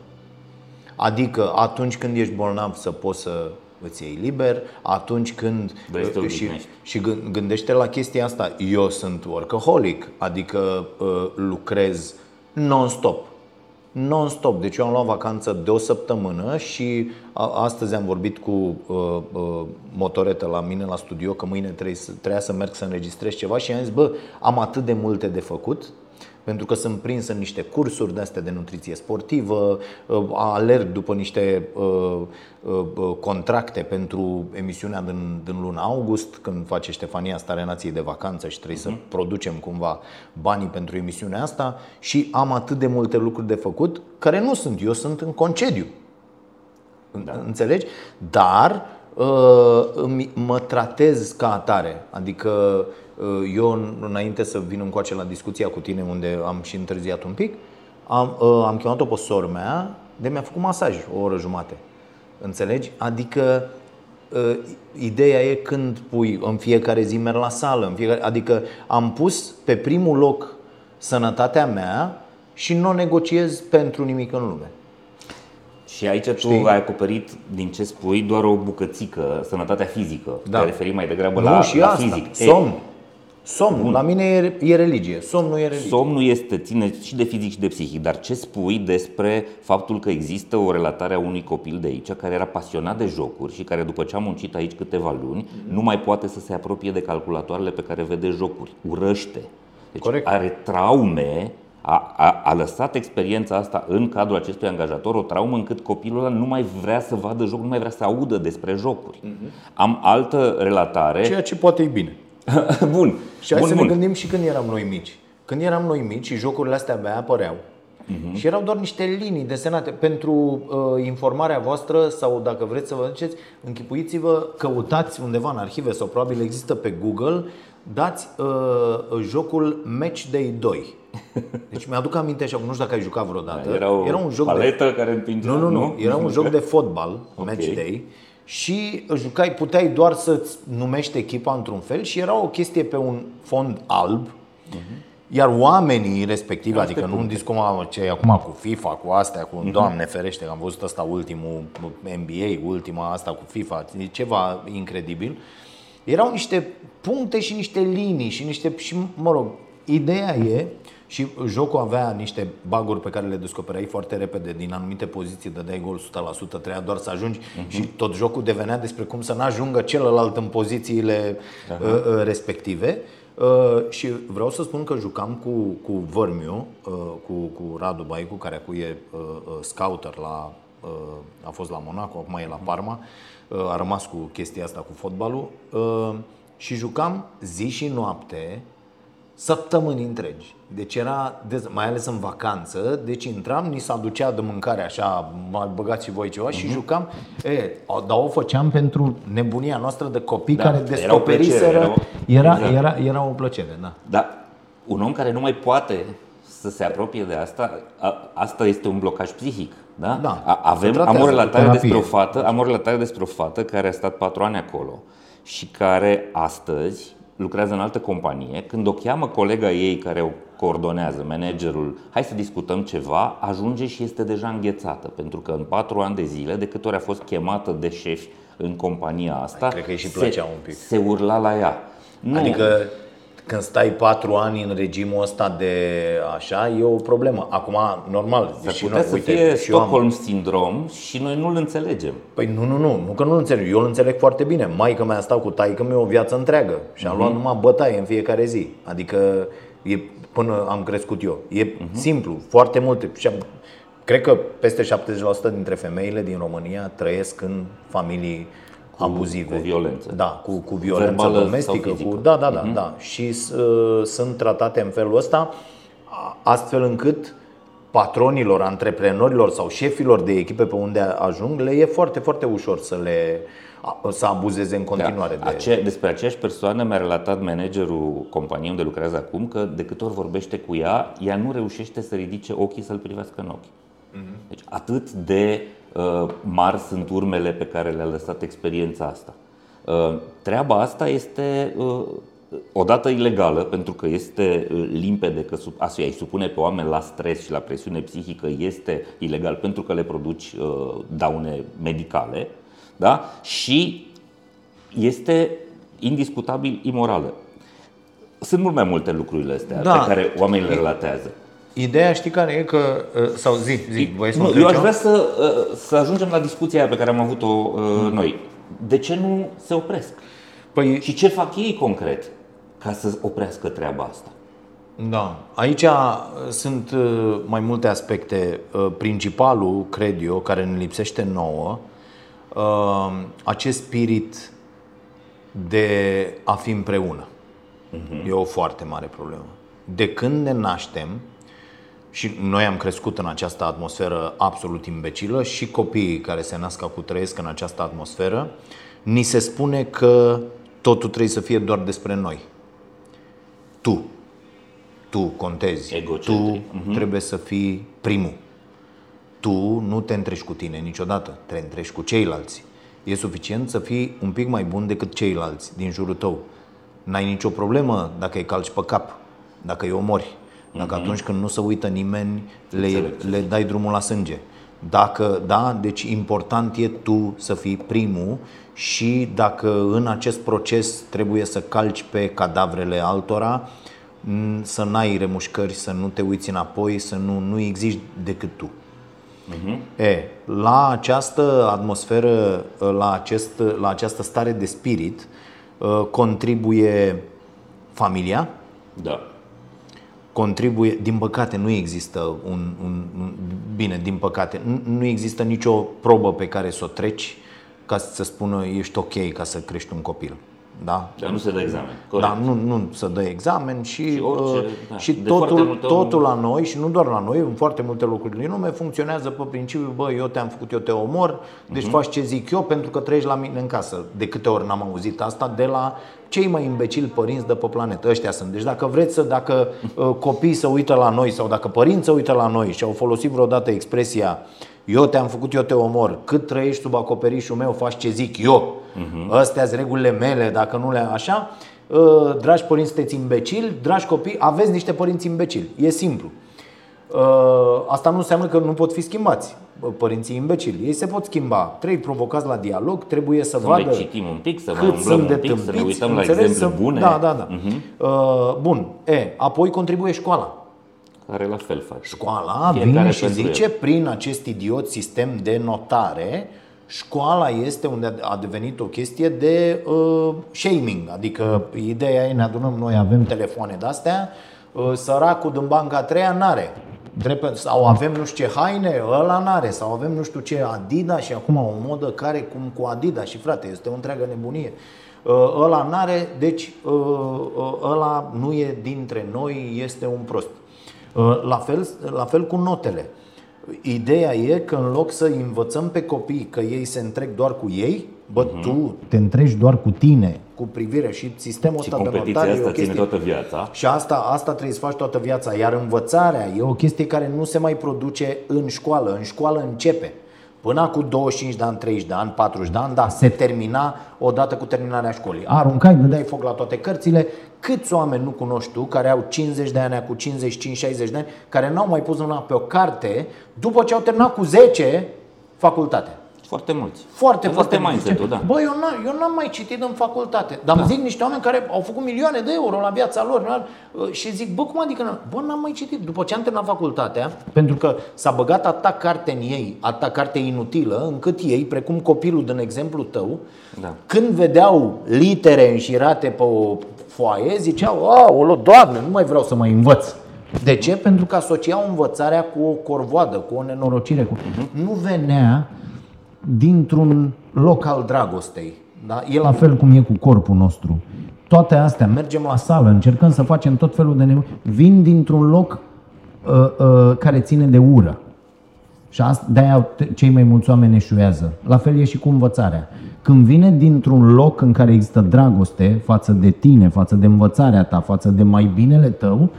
Speaker 1: Adică atunci când ești bolnav să poți să îți iei liber, atunci când
Speaker 2: Vrei să te
Speaker 1: și,
Speaker 2: odihnești.
Speaker 1: și gâ- gândește la chestia asta. Eu sunt workaholic, adică uh, lucrez non-stop. Non-stop. Deci eu am luat vacanță de o săptămână și a, astăzi am vorbit cu uh, uh, motoretă la mine la studio că mâine trebuie să, trebuia să merg să înregistrez ceva și am zis, bă, am atât de multe de făcut pentru că sunt prins în niște cursuri de astea de nutriție sportivă, uh, alerg după niște uh, uh, uh, contracte pentru emisiunea din, din luna august, când face Ștefania Starea Nației de vacanță și trebuie să producem cumva banii pentru emisiunea asta și am atât de multe lucruri de făcut care nu sunt, eu sunt în concediu. Da. Înțelegi? Dar uh, îmi- mă tratez ca atare. Adică uh, eu, în- înainte să vin încoace la discuția cu tine, unde am și întârziat un pic, am, uh, am chemat-o pe sora mea, de mi-a făcut masaj o oră jumate. Înțelegi? Adică uh, ideea e când pui în fiecare zi merg la sală, în fiecare, adică am pus pe primul loc sănătatea mea și nu o negociez pentru nimic în lume.
Speaker 2: Și aici tu
Speaker 1: Știi?
Speaker 2: ai acoperit din ce spui doar o bucățică, sănătatea fizică.
Speaker 1: Da.
Speaker 2: Da. Te referi mai degrabă
Speaker 1: Nu,
Speaker 2: la,
Speaker 1: și
Speaker 2: la
Speaker 1: asta.
Speaker 2: fizic.
Speaker 1: Somn. Somnul. La mine e, e religie. Somnul e religie.
Speaker 2: Somnul este, ține și de fizic și de psihic, dar ce spui despre faptul că există o relatare a unui copil de aici care era pasionat de jocuri și care după ce a muncit aici câteva luni nu mai poate să se apropie de calculatoarele pe care vede jocuri, urăște. Deci
Speaker 1: Corect.
Speaker 2: are traume, a, a, a lăsat experiența asta în cadrul acestui angajator, o traumă încât copilul ăla nu mai vrea să vadă jocuri, nu mai vrea să audă despre jocuri. Am altă relatare.
Speaker 1: Ceea ce poate e bine.
Speaker 2: bun.
Speaker 1: Și hai
Speaker 2: bun,
Speaker 1: să
Speaker 2: bun.
Speaker 1: ne gândim și când eram noi mici. Când eram noi mici și jocurile astea abia apăreau. Și erau doar niște linii desenate pentru uh, informarea voastră sau dacă vreți să vă duceți, închipuiți-vă, căutați undeva în arhive sau probabil există pe Google, dați uh, jocul Match Day 2. Deci mi-aduc aminte și acum, nu știu dacă ai jucat vreodată.
Speaker 2: Era o
Speaker 1: Era un joc de
Speaker 2: paletă care împingea,
Speaker 1: Nu, nu, nu.
Speaker 2: nu?
Speaker 1: Era un joc de fotbal,
Speaker 2: Ok.
Speaker 1: match day, și jucai, puteai doar să-ți numești echipa într-un fel și era o chestie pe un fond alb. Iar oamenii respectivi, adică nu dis cum am- ce e acum cu FIFA, cu astea, cu Doamne ferește, că am văzut asta ultimul NBA, ultima asta cu FIFA, e ceva incredibil. Erau niște puncte și niște linii și niște și mă rog, ideea e și jocul avea niște baguri pe care le descoperai foarte repede din anumite poziții, dădeai gol 100%, trebuia doar să ajungi și tot jocul devenea despre cum să n-ajungă celălalt în pozițiile uh, uh, respective. Uh, și vreau să spun că jucam cu, cu Vărmiu, uh, cu, cu Radu Baicu, care acum e uh, uh, scouter la, uh, a fost la Monaco, acum e la Parma, uh, a rămas cu chestia asta cu fotbalul. Uh, și jucam zi și noapte săptămâni întregi. Deci era, dez- mai ales în vacanță, deci intram, ni se aducea de mâncare așa, mai băgați și voi ceva și jucam. E, o- dar o făceam pentru nebunia noastră de copii
Speaker 2: Da,
Speaker 1: care
Speaker 2: era o
Speaker 1: descoperiseră.
Speaker 2: plăcere, era o-
Speaker 1: Era,
Speaker 2: Exact.
Speaker 1: era, era o plăcere, da.
Speaker 2: Dar un om care nu mai poate să se apropie de asta, a, asta este un blocaj psihic. Da?
Speaker 1: Da.
Speaker 2: A, avem,
Speaker 1: Se
Speaker 2: am
Speaker 1: tratează
Speaker 2: o
Speaker 1: cu
Speaker 2: relatare
Speaker 1: terapie.
Speaker 2: despre o fată, am o relatare despre o fată care a stat patru ani acolo și care astăzi lucrează în altă companie, când o cheamă colega ei care o coordonează, managerul, hai să discutăm ceva, ajunge și este deja înghețată, pentru că în patru ani de zile, de câte ori a fost chemată de șefi în compania asta,
Speaker 1: Cred că îi și plăcea
Speaker 2: se,
Speaker 1: un pic.
Speaker 2: se urla la ea. Nu,
Speaker 1: Adică când stai patru ani în regimul ăsta de așa, e o problemă. Acum, normal,
Speaker 2: s-ar
Speaker 1: și
Speaker 2: putea
Speaker 1: noi,
Speaker 2: să
Speaker 1: uite,
Speaker 2: fie
Speaker 1: și eu am,
Speaker 2: Stockholm sindrom și noi nu-l înțelegem.
Speaker 1: Păi nu, nu, nu, nu că nu-l înțeleg. Eu îl înțeleg foarte bine. Maica mea a stat cu taică mi o viață întreagă și am luat numai bătaie în fiecare zi. Adică e până am crescut eu. E simplu, foarte multe. Și am, cred că peste 70% dintre femeile din România trăiesc în familii abuzive.
Speaker 2: cu violență.
Speaker 1: Da, cu, cu violență
Speaker 2: Verbală
Speaker 1: domestică.
Speaker 2: sau fizică.
Speaker 1: Cu, da, da, da, da. Și uh, sunt tratate în felul ăsta a- astfel încât patronilor, antreprenorilor sau șefilor de echipe pe unde ajung le e foarte, foarte ușor să le a- să abuzeze în continuare
Speaker 2: Da.
Speaker 1: de
Speaker 2: Ace- despre aceeași persoană mi-a relatat managerul companiei unde lucrează acum că de câte ori vorbește cu ea, ea nu reușește să ridice ochii să-l privească în ochi. Deci atât de uh, mari sunt urmele pe care le-a lăsat experiența asta. Uh, treaba asta este uh, odată ilegală, pentru că este uh, limpede că sub, a îi supune pe oameni la stres și la presiune psihică este ilegal pentru că le produci uh, daune medicale, da? și este indiscutabil imorală. Sunt mult mai multe lucrurile astea
Speaker 1: Da.
Speaker 2: pe care oamenii le relatează.
Speaker 1: Ideea știi care e că uh, sau zi, zi, voi să mă
Speaker 2: Nu,
Speaker 1: întreb
Speaker 2: eu aș
Speaker 1: ceva?
Speaker 2: vrea să, uh, să ajungem la discuția aia pe care am avut-o uh, noi. De ce nu se opresc?
Speaker 1: Păi
Speaker 2: Și ce fac ei concret ca să oprească treaba asta?
Speaker 1: Da, aici uh, sunt uh, mai multe aspecte. Uh, Principalul, cred eu, care ne lipsește nouă, uh, acest spirit de a fi împreună. E o foarte mare problemă. De când ne naștem, și noi am crescut în această atmosferă absolut imbecilă și copiii care se nasc cu trăiesc în această atmosferă, ni se spune că totul trebuie să fie doar despre noi. Tu, tu contezi.
Speaker 2: Egocentric.
Speaker 1: Tu trebuie să fii primul. Tu nu te întrești cu tine niciodată, te întrești cu ceilalți. E suficient să fii un pic mai bun decât ceilalți din jurul tău. N-ai nicio problemă dacă îi calci pe cap, dacă îi omori, dacă atunci când nu se uită nimeni le,
Speaker 2: Înțeleg ce
Speaker 1: le dai drumul la sânge. Dacă, da, deci important e tu să fii primul și dacă în acest proces trebuie să calci pe cadavrele altora, n- să n-ai remușcări, să nu te uiți înapoi, să nu, nu existi decât tu. E, la această atmosferă, la, acest, la această stare de spirit, uh, contribuie familia,
Speaker 2: Da.
Speaker 1: Contribuie, din păcate nu există un, un, un bine, din păcate, nu, nu există nicio probă pe care să o treci ca să spună ești ok ca să crești un copil. Da?
Speaker 2: Dar nu se dă examen. Corect.
Speaker 1: Da, nu, nu să dă examen și,
Speaker 2: Și orice,
Speaker 1: uh,
Speaker 2: da.
Speaker 1: și
Speaker 2: De foarte
Speaker 1: totul,
Speaker 2: multe
Speaker 1: totul la noi și nu doar la noi, în foarte multe locuri din lume funcționează pe principiu, bă, eu te-am făcut, eu te omor, deci
Speaker 2: Mhm.
Speaker 1: faci ce zic eu pentru că trăiești la mine în casă. De câte ori n-am auzit asta de la cei mai imbecili părinți de pe planetă. Ăștia sunt. Deci dacă vreți să, dacă uh, copiii să uită la noi sau dacă părinții să uită la noi și au folosit vreodată expresia eu te-am făcut, eu te omor. Cât trăiești sub acoperișul meu, faci ce zic eu. Uh-huh. Astea sunt regulile mele, dacă nu le așa. Uh, Dragi părinți, sunteți imbecili, dragi copii, aveți niște părinți imbecili. E simplu. Uh, Asta nu înseamnă că nu pot fi schimbați bă, părinții imbecili. Ei se pot schimba. Trebuie provocați la dialog, trebuie să,
Speaker 2: Să
Speaker 1: vadă
Speaker 2: mai citim un pic, să mai
Speaker 1: cât
Speaker 2: umblăm
Speaker 1: sunt
Speaker 2: un
Speaker 1: de
Speaker 2: pic, să ne
Speaker 1: tâmpiți,
Speaker 2: uităm la
Speaker 1: înțelegi?
Speaker 2: exemple
Speaker 1: Să-
Speaker 2: bune.
Speaker 1: Da, da, da.
Speaker 2: Mhm.
Speaker 1: Uh, Bun. E, apoi contribuie școala.
Speaker 2: Care la fel face.
Speaker 1: Școala
Speaker 2: Fiecare
Speaker 1: vine și
Speaker 2: pentru
Speaker 1: zice
Speaker 2: el.
Speaker 1: prin acest idiot sistem de notare, școala este unde a devenit o chestie de uh, shaming, adică ideea e ne adunăm noi, avem telefoane de-astea, uh, săracul din banca a treia n-are. Drept, sau avem nu știu ce haine, ăla n-are, sau avem nu știu ce Adidas și acum o modă care cum cu Adidas și frate, este o întreagă nebunie. Uh, Ăla n-are, deci uh, uh, ăla nu e dintre noi, este un prost. Uh, La fel, la fel cu notele. Ideea e că în loc să învățăm pe copii că ei se întrec doar cu ei, bă, uh-huh. tu te întreci doar cu tine, cu privire și sistemul
Speaker 2: Și
Speaker 1: ăsta de
Speaker 2: competiția
Speaker 1: notare e o
Speaker 2: asta ține
Speaker 1: chestie.
Speaker 2: toată viața.
Speaker 1: Și asta, asta trebuie să faci toată viața. Iar învățarea e o chestie care nu se mai produce în școală. În școală începe. Până cu 25 de ani, 30 de ani, 40 de ani, da, se termina odată cu terminarea școlii. Aruncai, dădeai foc la toate cărțile. Câți oameni nu cunoști tu care au 50 de ani, cu 55-60 de ani, care n-au mai pus mâna pe o carte după ce au terminat cu 10 facultate?
Speaker 2: Foarte mulți.
Speaker 1: Foarte,
Speaker 2: Asta
Speaker 1: foarte
Speaker 2: este
Speaker 1: mulți.
Speaker 2: mindset-ul, da.
Speaker 1: Bă, eu, n- eu n-am mai citit în facultate. Dar da. îmi zic niște oameni care au făcut milioane de euro la viața lor nu? și zic, bă, cum adică? n-am? Bă, n-am mai citit. După ce am terminat facultatea, pentru că s-a băgat atâta carte în ei, atâta carte inutilă, încât ei, precum copilul din exemplu tău,
Speaker 2: Da.
Speaker 1: când vedeau litere înșirate pe o foaie, ziceau, aolo, doamne, nu mai vreau să mai învăț. De ce? Pentru că asociau învățarea cu o corvoadă, cu o nenorocire. Cu... Nu venea dintr-un loc al dragostei. Da? E la fel cum e cu corpul nostru. Toate astea, mergem la sală, încercăm să facem tot felul de nevoi, vin dintr-un loc uh, uh, care ține de ură. Și asta, de-aia te- cei mai mulți oameni eșuează. La fel e și cu învățarea. Când vine dintr-un loc în care există dragoste față de tine, față de învățarea ta, față de mai binele tău,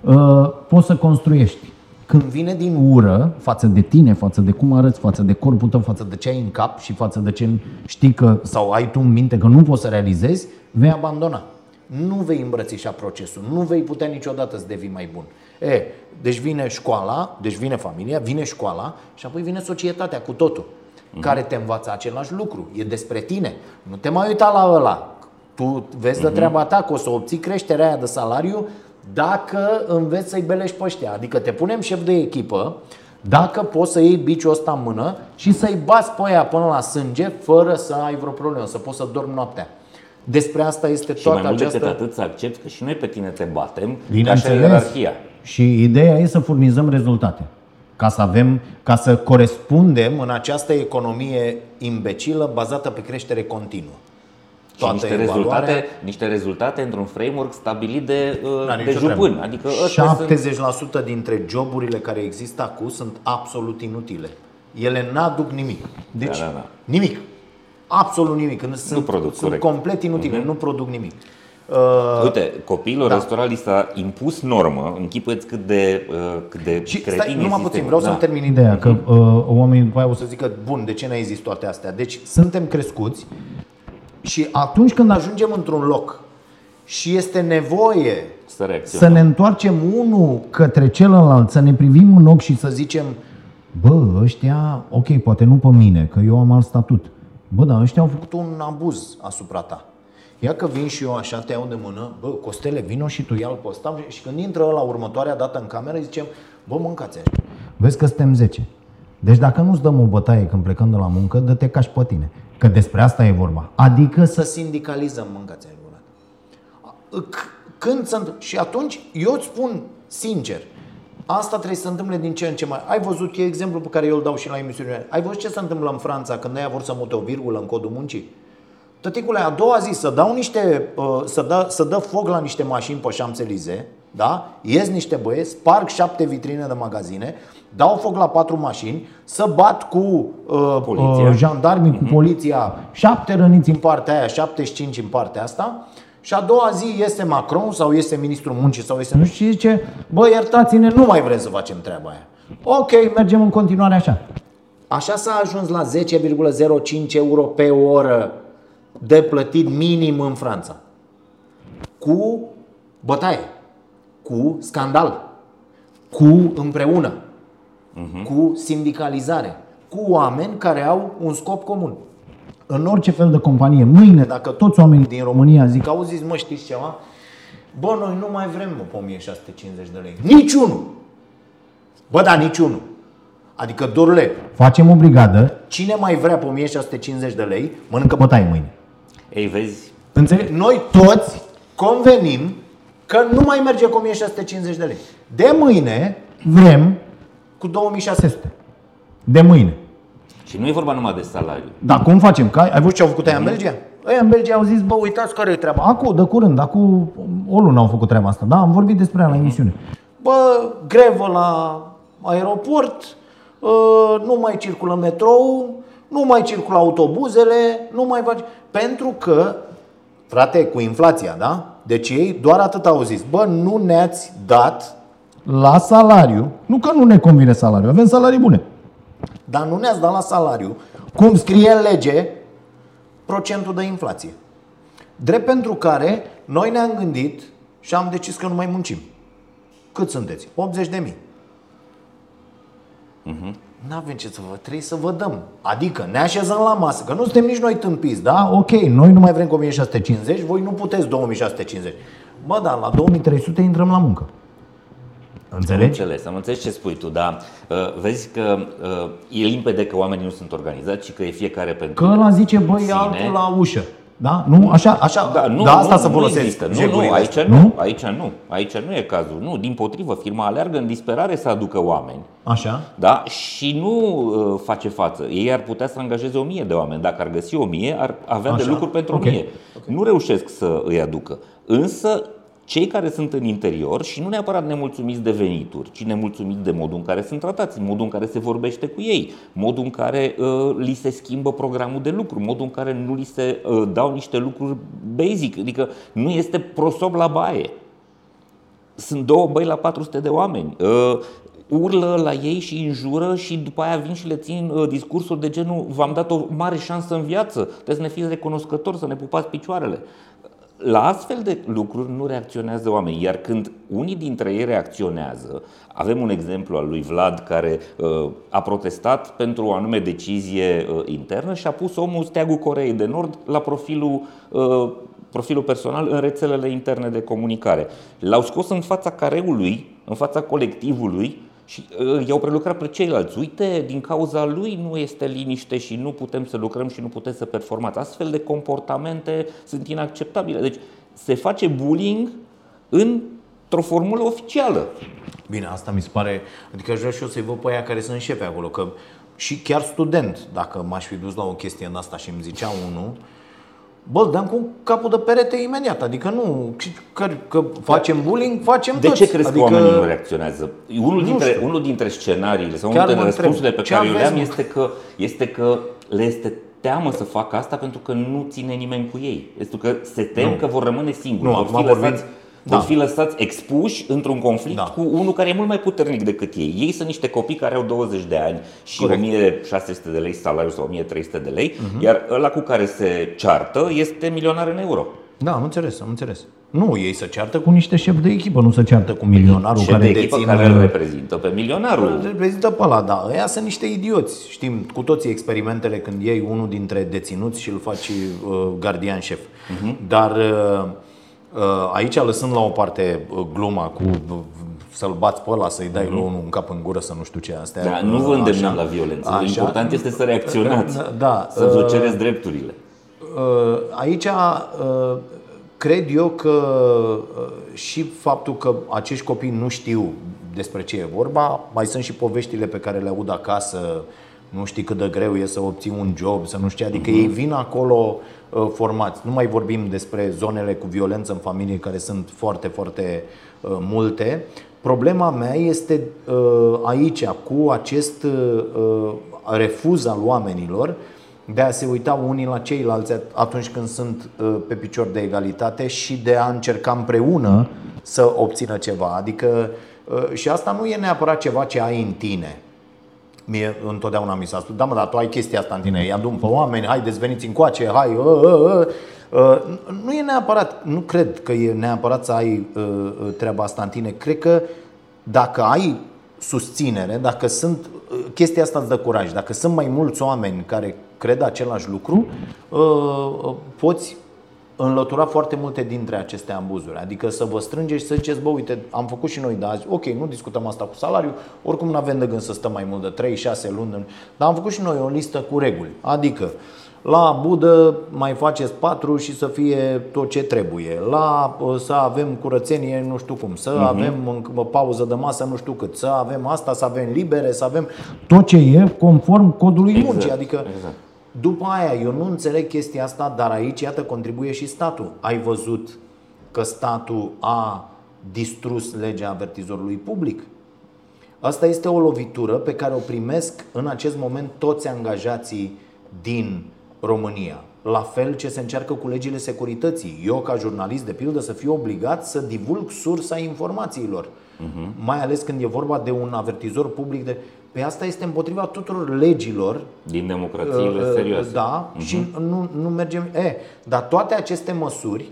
Speaker 1: uh, poți să construiești. Când vine din ură față de tine, față de cum arăți, față de corpul tău, față de ce ai în cap și față de ce știi că, sau ai tu în minte că nu poți să realizezi, vei abandona. Nu vei îmbrățișa procesul, nu vei putea niciodată să devii mai bun. E, deci vine școala, deci vine familia, vine școala și apoi vine societatea cu totul, care te învață același lucru. E despre tine. Nu te mai uita la ăla. Tu vezi de treaba ta că o să obții creșterea aia de salariu dacă înveți să-i belești pe ăștia. Adică te punem șef de echipă, dacă poți să iei biciul ăsta în mână și să-i bați pe aia până la sânge fără să ai vreo problemă, să poți să dormi noaptea. Despre asta este
Speaker 2: Și mai
Speaker 1: toată
Speaker 2: mult
Speaker 1: această...
Speaker 2: decât atât să accepti că și noi pe tine te batem, ca și
Speaker 1: Bineînțeles.
Speaker 2: ierarhia.
Speaker 1: Și ideea e să furnizăm rezultate. Ca să avem, ca să corespundem în această economie imbecilă bazată pe creștere continuă.
Speaker 2: Și niște rezultate, niște rezultate într-un framework stabilit de, uh,
Speaker 1: Da,
Speaker 2: de
Speaker 1: nicio
Speaker 2: jupân.
Speaker 1: treabă.
Speaker 2: Adică ăsta sunt
Speaker 1: 70% dintre joburile care există acum sunt absolut inutile. Ele n-aduc nimic. Deci,
Speaker 2: Da, da, da.
Speaker 1: nimic. Absolut nimic. Când sunt,
Speaker 2: produc,
Speaker 1: sunt
Speaker 2: corect.
Speaker 1: complet inutile, nu produc nimic. Uh,
Speaker 2: Uite, copilul
Speaker 1: Da.
Speaker 2: da. restaurant li s-a impus normă, închipuiți cât de, uh, cât de
Speaker 1: Și
Speaker 2: cretin
Speaker 1: stai,
Speaker 2: e
Speaker 1: numai puțin,
Speaker 2: sistemul.
Speaker 1: vreau
Speaker 2: da.
Speaker 1: să-mi termin ideea, că uh, oamenii după aia o să zică, bun, de ce n-ai zis toate astea? Deci suntem crescuți și atunci când ajungem într-un loc și este nevoie
Speaker 2: Să
Speaker 1: să
Speaker 2: reacționăm.
Speaker 1: ne întoarcem unul către celălalt, să ne privim în ochi și să zicem, bă, ăștia, ok, poate nu pe mine, că eu am alt statut. Bă, dar ăștia au făcut un abuz asupra ta. Ia că vin și eu așa, te iau de mână, bă, Costele, vino și tu ia-l pe ăsta și când intră la următoarea dată în cameră, zicem, bă, mâncați așa. Vezi că suntem 10. Deci dacă nu-ți dăm o bătaie când plecăm de la muncă, dă-te ca și pe tine. Că despre asta e vorba. Adică să sindicalizăm mâncați aia C- când se întâmplă. Și atunci eu îți spun sincer, asta trebuie să se întâmple din ce în ce mai. Ai văzut, e exemplu pe care eu îl dau și la emisiunile. mele. Ai văzut ce se întâmplă în Franța când aia vor să mute o virgulă în codul muncii? Tăticule, a doua zi să dau niște, uh, să, dă, să dă foc la niște mașini pe Champs-Élysées, da? Ies niște băieți, sparg șapte vitrine de magazine, dau foc la patru mașini, să bat cu uh,
Speaker 2: Poliția.
Speaker 1: uh, jandarmii, cu poliția, șapte răniți în partea aia, 75 în partea asta, și a doua zi este Macron sau este ministrul muncii sau este nu știu și zice, bă, iertați-ne, nu mai vrem să facem treaba aia. Ok, mergem în continuare așa. Așa s-a ajuns la 10,05 euro pe oră de plătit minim în Franța. Cu bătaie, cu scandal, cu împreună, cu sindicalizare, cu oameni care au un scop comun. În orice fel de companie, mâine, dacă toți oamenii din România zic, auziți mă, știți ceva? Bă, noi nu mai vrem mă, pe 1650 de lei. Niciunul! Bă, da, niciunul. Adică, dorule, facem o brigadă, cine mai vrea pe 1650 de lei, mănâncă bătaie mâine.
Speaker 2: Ei, vezi,
Speaker 1: Înțelegi? Noi toți convenim că nu mai merge cu 1650 de lei. De mâine vrem cu 2600. De mâine.
Speaker 2: și nu e vorba numai de salariu.
Speaker 1: Dar cum facem? Că ai, ai văzut ce au făcut aia în Belgia? Ei în Belgia au zis, bă, uitați care e treaba. Acum, de curând, acum o lună au făcut treaba asta. Da, am vorbit despre ea la emisiune. Bă, grevă la aeroport, ă, nu mai circulă metrou, nu mai circulă autobuzele, nu mai faci... Pentru că, frate, cu inflația, da? Deci ei doar atât au zis. Bă, nu ne-ați dat la salariu, nu că nu ne convine salariu, avem salarii bune. dar nu ne-ați dat la salariu, cum scrie în lege, procentul de inflație. Drept pentru care noi ne-am gândit și am decis că nu mai muncim. Cât sunteți? 80 de mii. Uh-huh. Nu avem ce să vă, trebuie să vă dăm. Adică ne așezăm la masă, că nu suntem nici noi tâmpiți, da? Ok, noi nu mai vrem cu 1650, voi nu puteți 2650. Bă, dar la 2300 intrăm la muncă. Înțelegi?
Speaker 2: Am înțeles, am înțeles ce spui tu, dar uh, vezi că uh, e limpede că oamenii nu sunt organizați și că e fiecare pentru
Speaker 1: Că ăla zice, băi,
Speaker 2: sine.
Speaker 1: altul la ușă. Da? Nu? Așa, așa,
Speaker 2: Da, nu,
Speaker 1: da asta
Speaker 2: nu,
Speaker 1: să
Speaker 2: nu
Speaker 1: folosesc.
Speaker 2: există. Nu, nu,
Speaker 1: jegurile
Speaker 2: aici
Speaker 1: astea.
Speaker 2: nu, aici nu, aici nu e cazul. Nu, din potrivă, firma aleargă în disperare să aducă oameni.
Speaker 1: Așa?
Speaker 2: Da? Și nu uh, face față. Ei ar putea să angajeze o mie de oameni. Dacă ar găsi o mie, ar avea
Speaker 1: Așa.
Speaker 2: de lucruri pentru
Speaker 1: Ok.
Speaker 2: o mie. Nu reușesc să îi aducă. Însă, cei care sunt în interior și nu neapărat nemulțumiți de venituri, ci nemulțumiți de modul în care sunt tratați, modul în care se vorbește cu ei, modul în care uh, li se schimbă programul de lucru, modul în care nu li se uh, dau niște lucruri basic, adică nu este prosop la baie. Sunt două băi la 400 de oameni. Uh, urlă la ei și înjură și după aia vin și le țin uh, discursuri de genul v-am dat o mare șansă în viață, trebuie să ne fiți recunoscători, să ne pupați picioarele. La astfel de lucruri nu reacționează oamenii, iar când unii dintre ei reacționează, avem un exemplu al lui Vlad care uh, a protestat pentru o anume decizie uh, internă și a pus omul steagul Coreei de Nord la profilul uh, profilul personal în rețelele interne de comunicare. L-au scos în fața careului, în fața colectivului și uh, i-au prelucrat pe ceilalți. Uite, din cauza lui nu este liniște și nu putem să lucrăm și nu putem să performați. Astfel de comportamente sunt inacceptabile. Deci se face bullying într-o formulă oficială.
Speaker 1: Bine, asta mi se pare, adică aș vrea și eu să-i văd pe aia care sunt șefe acolo, că și chiar student, dacă m-aș fi dus la o chestie în asta și îmi zicea unul, bă, îl dăm cu capul de perete imediat, adică nu, că, că facem bullying, facem
Speaker 2: De
Speaker 1: toți.
Speaker 2: ce crezi
Speaker 1: adică,
Speaker 2: că oamenii nu reacționează? Unul
Speaker 1: Nu
Speaker 2: dintre,
Speaker 1: știu.
Speaker 2: unul dintre scenariile sau
Speaker 1: Chiar
Speaker 2: unul dintre
Speaker 1: mă întreb,
Speaker 2: răspunsurile pe
Speaker 1: ce
Speaker 2: care eu le
Speaker 1: aveți,
Speaker 2: am
Speaker 1: mă?
Speaker 2: este că, este că le este teamă să facă asta pentru că nu ține nimeni cu ei. Este că se tem
Speaker 1: Nu.
Speaker 2: că vor rămâne singuri,
Speaker 1: Nu,
Speaker 2: vor,
Speaker 1: acum
Speaker 2: fi
Speaker 1: vorbim-
Speaker 2: lăsați,
Speaker 1: Da.
Speaker 2: vor fi lăsați expuși într-un conflict
Speaker 1: Da.
Speaker 2: cu unul care e mult mai puternic decât ei. Ei sunt niște copii care au 20 de ani și
Speaker 1: Corect. Mhm.
Speaker 2: 1600 de lei salariu sau 1300 de lei, iar ăla cu care se ceartă este milionar în euro.
Speaker 1: Da, am înțeles, am înțeles. Nu, ei se ceartă cu niște șefi de echipă, nu se ceartă cu milionarul
Speaker 2: Și
Speaker 1: care
Speaker 2: de echipă
Speaker 1: deține...
Speaker 2: care îl reprezintă pe milionarul.
Speaker 1: Îl reprezintă pe ăla, da. Ăia sunt niște idioți. Știm cu toții experimentele când iei unul dintre deținuți și îl faci uh, gardian șef.
Speaker 2: Mhm.
Speaker 1: Dar uh, uh, aici, lăsând la o parte uh, gluma cu uh, să-l bați pe ăla, să-i dai lui unul un cap în gură, să nu știu ce astea.
Speaker 2: Mhm. Da, nu vă îndemnăm la violență. Important este să reacționați,
Speaker 1: Da, da,
Speaker 2: să vă
Speaker 1: uh,
Speaker 2: cereți drepturile.
Speaker 1: Uh, Aici uh, cred eu că uh, și faptul că acești copii nu știu despre ce e vorba, mai sunt și poveștile pe care le aud acasă, nu știi cât de greu e să obții un job, să nu știi, adică ei vin acolo uh, formați. Nu mai vorbim despre zonele cu violență în familie, care sunt foarte, foarte uh, multe. Problema mea este uh, aici, cu acest uh, refuz al oamenilor de a se uita unii la ceilalți atunci când sunt uh, pe picior de egalitate și de a încerca împreună să obțină ceva. Adică uh, și asta nu e neapărat ceva ce ai în tine. Mie întotdeauna mi s-a spus, da mă, dar tu ai chestia asta în tine, îi adun pe oameni, haideți veniți încoace, hai, uh, uh, uh. Uh, nu e neapărat, nu cred că e neapărat să ai uh, uh, treaba asta în tine. Cred că dacă ai susținere, dacă sunt uh, chestia asta îți dă curaj, dacă sunt mai mulți oameni care cred același lucru, uh, uh, poți înlătura foarte multe dintre aceste ambuzuri. Adică să vă strângeți și să ziceți, bă, uite, am făcut și noi de azi, ok, nu discutăm asta cu salariu, oricum nu avem de gând să stăm mai mult de 3-6 luni, dar am făcut și noi o listă cu reguli. Adică, la budă mai faceți patru și să fie tot ce trebuie. La uh, să avem curățenie nu știu cum, să uh-huh. avem în- pauză de masă nu știu cât, să avem asta, să avem libere, să avem tot ce e conform codului
Speaker 2: Exact,
Speaker 1: muncii. Adică
Speaker 2: exact.
Speaker 1: După aia, eu nu înțeleg chestia asta, dar aici, iată, contribuie și statul. Ai văzut că statul a distrus legea avertizorului public? Asta este o lovitură pe care o primesc în acest moment toți angajații din România. La fel ce se încearcă cu legile securității. Eu, ca jurnalist, de pildă, să fiu obligat să divulg sursa informațiilor. Mai ales când e vorba de un avertizor public de Păi asta este împotriva tuturor legilor
Speaker 2: Din democrațiile
Speaker 1: Uh,
Speaker 2: serioase.
Speaker 1: Da, și nu, nu mergem. E, dar toate aceste măsuri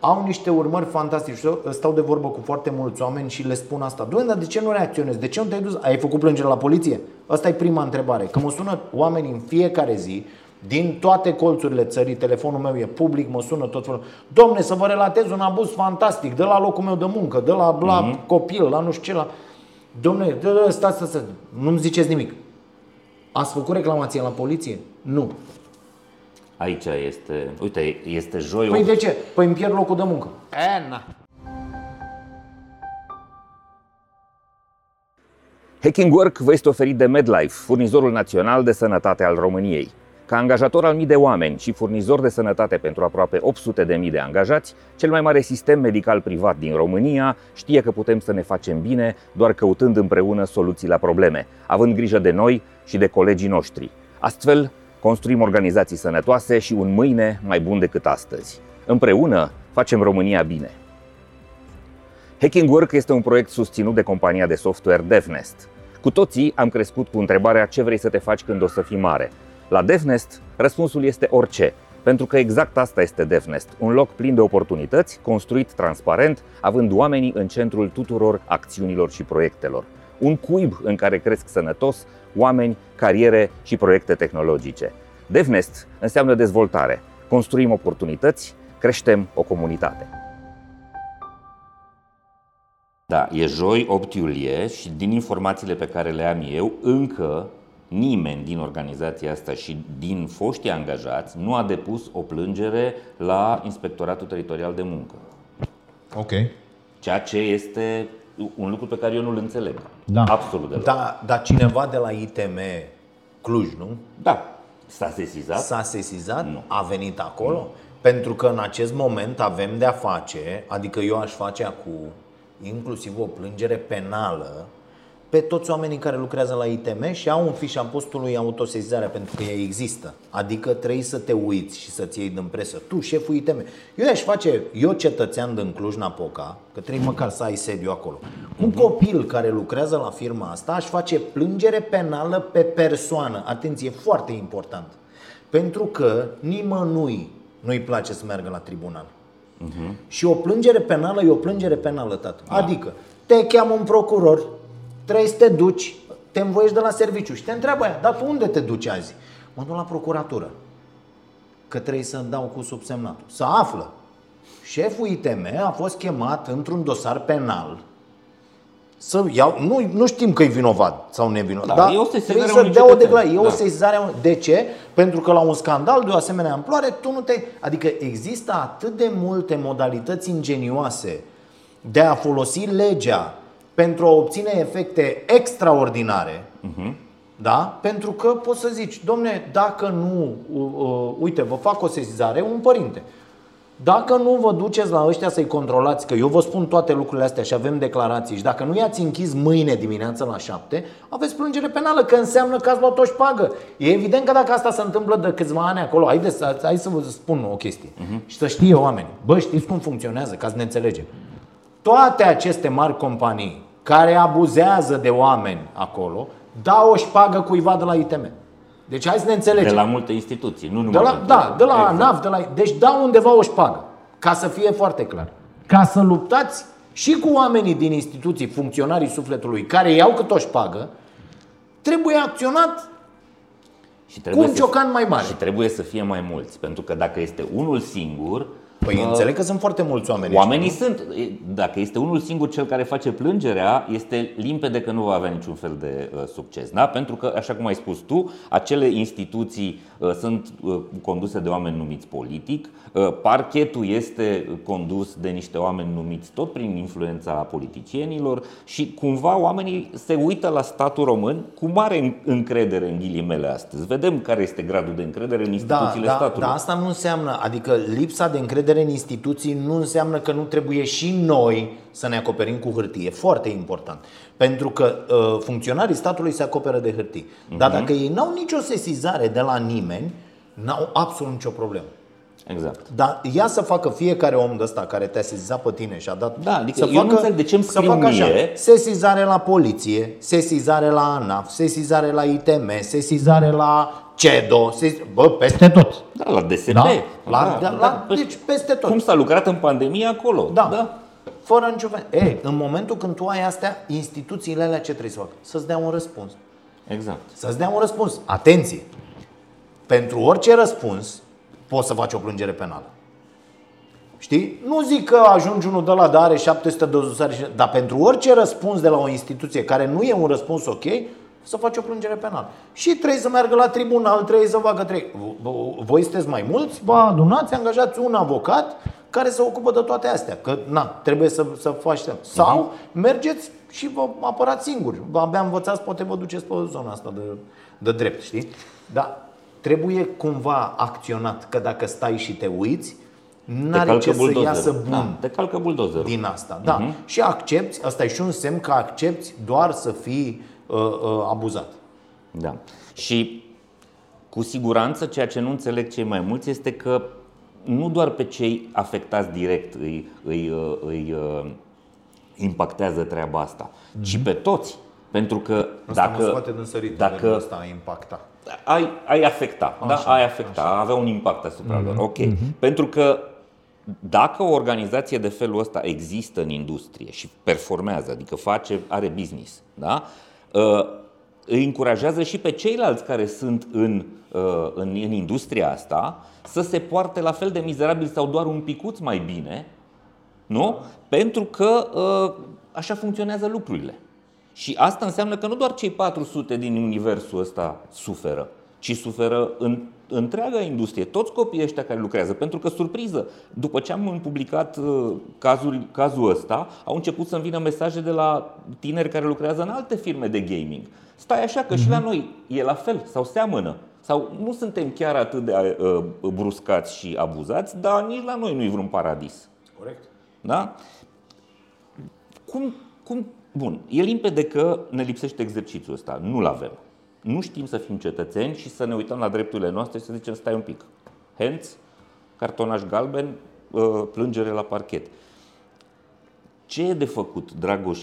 Speaker 1: au niște urmări fantastice. Și eu Stau de vorbă cu foarte mulți oameni și le spun asta. Doamne, dar de ce nu reacționezi? De ce nu te-ai dus? Ai făcut plângere la poliție? Asta e prima întrebare. Că mă sună oameni în fiecare zi din toate colțurile țării, telefonul meu e public, mă sună tot felul. Domne, să vă relatez un abuz fantastic, de la locul meu de muncă, de la, la copil, la nu știu ce, la... Domne, de, de, stați, stați, stați, nu-mi ziceți nimic. Ați făcut reclamație la poliție? Nu.
Speaker 2: Aici este, uite, este joi
Speaker 1: Păi
Speaker 2: o-
Speaker 1: de ce? Păi îmi pierd locul de muncă. E, na.
Speaker 2: Hacking Work vă este oferit de MedLife, furnizorul național de sănătate al României. Ca angajator al mii de oameni și furnizor de sănătate pentru aproape 800 de mii de angajați, cel mai mare sistem medical privat din România știe că putem să ne facem bine doar căutând împreună soluții la probleme, având grijă de noi și de colegii noștri. Astfel, construim organizații sănătoase și un mâine mai bun decât astăzi. Împreună facem România bine. Hacking Work este un proiect susținut de compania de software DevNest. Cu toții am crescut cu întrebarea ce vrei să te faci când o să fii mare. La DevNest, răspunsul este orice, pentru că exact asta este DevNest, un loc plin de oportunități, construit transparent, având oamenii în centrul tuturor acțiunilor și proiectelor. Un cuib în care cresc sănătos oameni, cariere și proiecte tehnologice. DevNest înseamnă dezvoltare. Construim oportunități, creștem o comunitate. Da, e joi 8 iulie și din informațiile pe care le am eu, încă nimeni din organizația asta și din foștii angajați nu a depus o plângere la Inspectoratul Teritorial de Muncă.
Speaker 1: Ok.
Speaker 2: Ceea ce este un lucru pe care eu nu-l înțeleg.
Speaker 1: Da.
Speaker 2: Absolut deloc.
Speaker 1: Da, dar cineva de la ITM Cluj, nu?
Speaker 2: da. S-a sesizat?
Speaker 1: S-a sesizat?
Speaker 2: Nu.
Speaker 1: A venit acolo? Pentru că în acest moment avem de-a face, adică eu aș face acum inclusiv o plângere penală pe toți oamenii care lucrează la ITM și au un fiș a postului autosezizarea pentru că ea există. Adică trebuie să te uiți și să-ți iei din presă. Tu, șeful ITM. Eu aș face, eu cetățean din Cluj-Napoca, că trebuie măcar să ai sediu acolo. Un copil care lucrează la firma asta aș face plângere penală pe persoană. Atenție, foarte important. Pentru că nimănui nu-i place să meargă la tribunal. Și o plângere penală e o plângere penală, tată. Adică te cheamă un procuror, trebuie să te duci, te învoiești de la serviciu și te întreabă aia, dar tu unde te duci azi? Mă duc la procuratură, că trebuie să dau cu subsemnatul. Să află. Șeful ITM a fost chemat într-un dosar penal să iau, nu, nu știm că e vinovat sau nevinovat.
Speaker 2: Da,
Speaker 1: dar
Speaker 2: e o sesizare
Speaker 1: trebuie
Speaker 2: a
Speaker 1: să
Speaker 2: unui
Speaker 1: dea o
Speaker 2: cetățean.
Speaker 1: declarație. E o
Speaker 2: Da.
Speaker 1: sesizare. a unui- De ce? Pentru că la un scandal de o asemenea amploare, tu nu te. Adică există atât de multe modalități ingenioase de a folosi legea pentru a obține efecte extraordinare. Da? Pentru că poți să zici, domne, dacă nu, uh, uh, uite, vă fac o sesizare, un părinte. Dacă nu vă duceți la ăștia să-i controlați, că eu vă spun toate lucrurile astea și avem declarații și dacă nu i-ați închis mâine dimineața la 7, aveți plângere penală, că înseamnă că ați luat o șpagă. E evident că dacă asta se întâmplă de câțiva ani acolo, haideți, să- hai să vă spun o chestie și să știe oamenii. Bă, știți cum funcționează, ca să ne înțelegem. Toate aceste mari companii care abuzează de oameni acolo, dau o șpagă cuiva de la ITM. Deci hai să ne înțelegem.
Speaker 2: De la multe instituții, nu numai
Speaker 1: De la,
Speaker 2: pentru-
Speaker 1: da, de la
Speaker 2: Exact.
Speaker 1: ANAF, de la, deci dau undeva o șpagă, ca să fie foarte clar. Ca să luptați și cu oamenii din instituții, funcționarii sufletului, care iau cât o șpagă, trebuie acționat
Speaker 2: Și
Speaker 1: cu
Speaker 2: trebuie
Speaker 1: un
Speaker 2: să-
Speaker 1: ciocan mai mare.
Speaker 2: Și trebuie să fie mai mulți, pentru că dacă este unul singur,
Speaker 1: Păi
Speaker 2: uh,
Speaker 1: înțeleg că sunt foarte mulți oameni.
Speaker 2: Oamenii sunt, e, dacă este unul singur cel care face plângerea, este limpede că nu va avea niciun fel de uh, succes. Da? Pentru că, așa cum ai spus tu, acele instituții uh, sunt uh, conduse de oameni numiți politic, uh, parchetul este condus de niște oameni numiți tot prin influența politicienilor și cumva oamenii se uită la statul român cu mare în- încredere în ghilimele astăzi. Vedem care este gradul de încredere în
Speaker 1: Da,
Speaker 2: instituțiile
Speaker 1: da,
Speaker 2: statului.
Speaker 1: dar asta nu înseamnă, adică lipsa de încredere în instituții nu înseamnă că nu trebuie și noi să ne acoperim cu hârtie. Foarte important. Pentru că uh, funcționarii statului se acoperă de hârtii. Dar
Speaker 2: Mhm.
Speaker 1: dacă ei n-au nicio sesizare de la nimeni, n-au absolut nicio problemă.
Speaker 2: Exact.
Speaker 1: Dar ia să facă fiecare om de ăsta care te-a sesizat pe tine și a dat
Speaker 2: Da, adică
Speaker 1: să
Speaker 2: eu nu înțeleg de ce îmi
Speaker 1: să
Speaker 2: scriu
Speaker 1: facă așa,
Speaker 2: mie.
Speaker 1: sesizare la poliție, sesizare la ANAF, sesizare la ITM, sesizare la CEDO, sesiz... bă, peste tot.
Speaker 2: Da, la DSP.
Speaker 1: Da? La-
Speaker 2: da,
Speaker 1: la- la- deci peste tot.
Speaker 2: Cum s-a lucrat în pandemie acolo.
Speaker 1: Da.
Speaker 2: da.
Speaker 1: Fără nicio fel. E, în momentul când tu ai astea, instituțiile alea ce trebuie să facă? Să-ți dea un răspuns.
Speaker 2: Exact.
Speaker 1: Să-ți dea un răspuns. Atenție! Pentru orice răspuns poți să faci o plângere penală. Știi? Nu zic că ajungi unul de la dar are 700 de dosare, și- dar pentru orice răspuns de la o instituție care nu e un răspuns ok, să faci o plângere penală. Și trebuie să meargă la tribunal, trebuie să facă trei. Voi sunteți mai mulți, vă adunați, angajați un avocat care se ocupă de toate astea. Că, na, trebuie să, să faci treaba. Sau mergeți și vă apărați singuri. Vă abia învățați, poate vă duceți pe zona asta de, de drept, știi? Dar trebuie cumva acționat, că dacă stai și te uiți,
Speaker 2: Te
Speaker 1: n-are
Speaker 2: calcă
Speaker 1: ce să
Speaker 2: buldozerul.
Speaker 1: iasă bun
Speaker 2: Da, te calcă buldozerul.
Speaker 1: din asta. Da. Și accepti, asta e și un semn că accepti doar să fii uh, uh, abuzat.
Speaker 2: Da. Și cu siguranță ceea ce nu înțeleg cei mai mulți este că nu doar pe cei afectați direct îi, îi, uh, îi, uh, impactează treaba asta, ci pe toți. Pentru că
Speaker 1: Asta mă
Speaker 2: dacă,
Speaker 1: scoate din sărit.
Speaker 2: dacă
Speaker 1: asta a impacta.
Speaker 2: ai, ai afecta, da?
Speaker 1: Așa,
Speaker 2: ai afecta, avea un impact asupra lor. Ok. Pentru că dacă o organizație de felul ăsta există în industrie și performează, adică face, are business, da? Uh, îi încurajează și pe ceilalți care sunt în, uh, în, în industria asta să se poarte la fel de mizerabil sau doar un picuț mai bine, nu? Pentru că uh, așa funcționează lucrurile. Și asta înseamnă că nu doar cei 400 din universul ăsta suferă, ci suferă în întreaga industrie, toți copiii ăștia care lucrează. Pentru că, surpriză, după ce am publicat uh, cazul, cazul ăsta, au început să-mi vină mesaje de la tineri care lucrează în alte firme de gaming. Stai așa că și la noi e la fel sau seamănă. Sau nu suntem chiar atât de uh, bruscați și abuzați, dar nici la noi nu e vreun paradis.
Speaker 1: Corect.
Speaker 2: Da? Cum, cum, bun, e limpede că ne lipsește exercițiul ăsta. Nu-l avem. Nu știm să fim cetățeni și să ne uităm la drepturile noastre și să zicem stai un pic. Hence, cartonaș galben, uh, plângere la parchet. Ce e de făcut, Dragoș,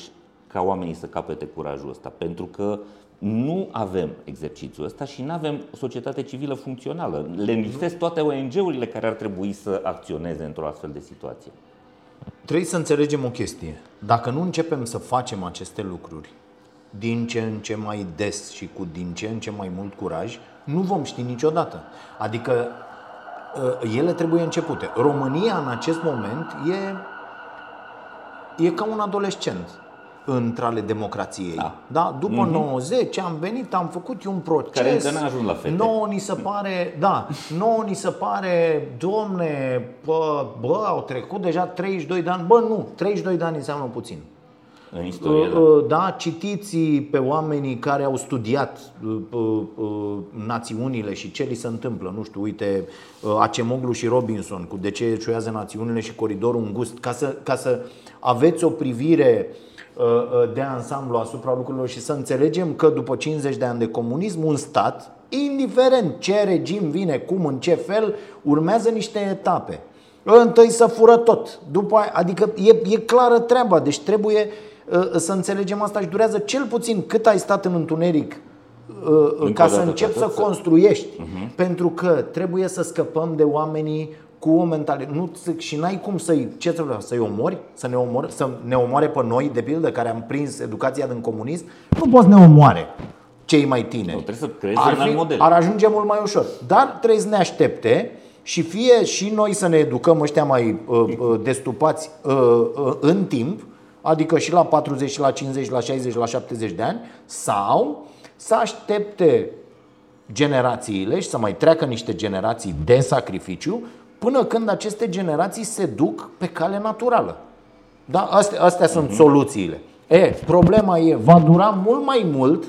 Speaker 2: ca oamenii să capete curajul ăsta? Pentru că nu avem exercițiul ăsta și nu avem o societate civilă funcțională. Le lipsesc toate ONG-urile care ar trebui să acționeze într-o astfel de situație.
Speaker 1: Trebuie să înțelegem o chestie. Dacă nu începem să facem aceste lucruri din ce în ce mai des și cu din ce în ce mai mult curaj, nu vom ști niciodată. Adică uh, ele trebuie începute. România în acest moment e, e ca un adolescent între ale democrației.
Speaker 2: Da.
Speaker 1: Da? După mm-hmm. 90 am venit, am făcut un proces.
Speaker 2: Care încă n-a ajuns la fete.
Speaker 1: Nouă ni se pare, da, nouă ni se pare, domne, bă, bă, au trecut deja 32 de ani. Bă, nu, 32 de ani înseamnă puțin.
Speaker 2: În istorie, da.
Speaker 1: Uh, uh, Da, citiți pe oamenii care au studiat uh, uh, uh, națiunile și ce li se întâmplă. Nu știu, uite, uh, Acemoglu și Robinson cu de ce eșuează națiunile și coridorul îngust, ca să, ca să aveți o privire uh, uh, de ansamblu asupra lucrurilor și să înțelegem că după 50 de ani de comunism, un stat, indiferent ce regim vine, cum, în ce fel, urmează niște etape. Întâi să fură tot, după aia, adică e, e clară treaba, deci trebuie uh, să înțelegem asta și durează cel puțin cât ai stat în întuneric uh,
Speaker 2: Încă
Speaker 1: ca
Speaker 2: o
Speaker 1: să
Speaker 2: dată,
Speaker 1: începi să
Speaker 2: tot să-
Speaker 1: construiești. Pentru că trebuie să scăpăm de oamenii cu o mentalitate. Nu, și n-ai cum să-i, ce să vreau, să-i omori, să ne, omor, să ne omoare pe noi, de pildă, care am prins educația din comunism. Nu poți ne omoare cei mai tineri.
Speaker 2: Nu, trebuie să creezi
Speaker 1: ar,
Speaker 2: un alt model.
Speaker 1: ar ajunge mult mai ușor. Dar trebuie să ne aștepte și fie și noi să ne educăm ăștia mai uh, uh, destupați uh, uh, în timp, adică și la 40, și la 50, la 60, la 70 de ani, sau să aștepte generațiile și să mai treacă niște generații de sacrificiu până când aceste generații se duc pe cale naturală. Da? Astea, astea sunt soluțiile. E, problema e, va dura mult mai mult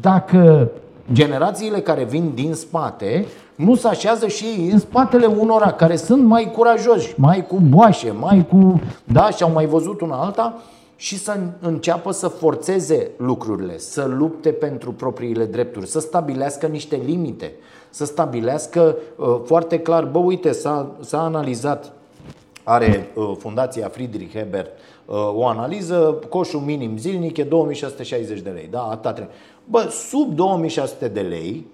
Speaker 1: dacă generațiile care vin din spate nu se așează și ei în spatele unora care sunt mai curajoși, mai cu boașe, mai cu... Da, și au mai văzut una alta și să înceapă să forțeze lucrurile, să lupte pentru propriile drepturi, să stabilească niște limite, să stabilească uh, foarte clar, bă, uite, s-a, s-a analizat, are uh, Fundația Friedrich Hebert uh, o analiză, coșul minim zilnic e 2660 de lei, da, atâta trebuie. Bă, sub 2600 de lei,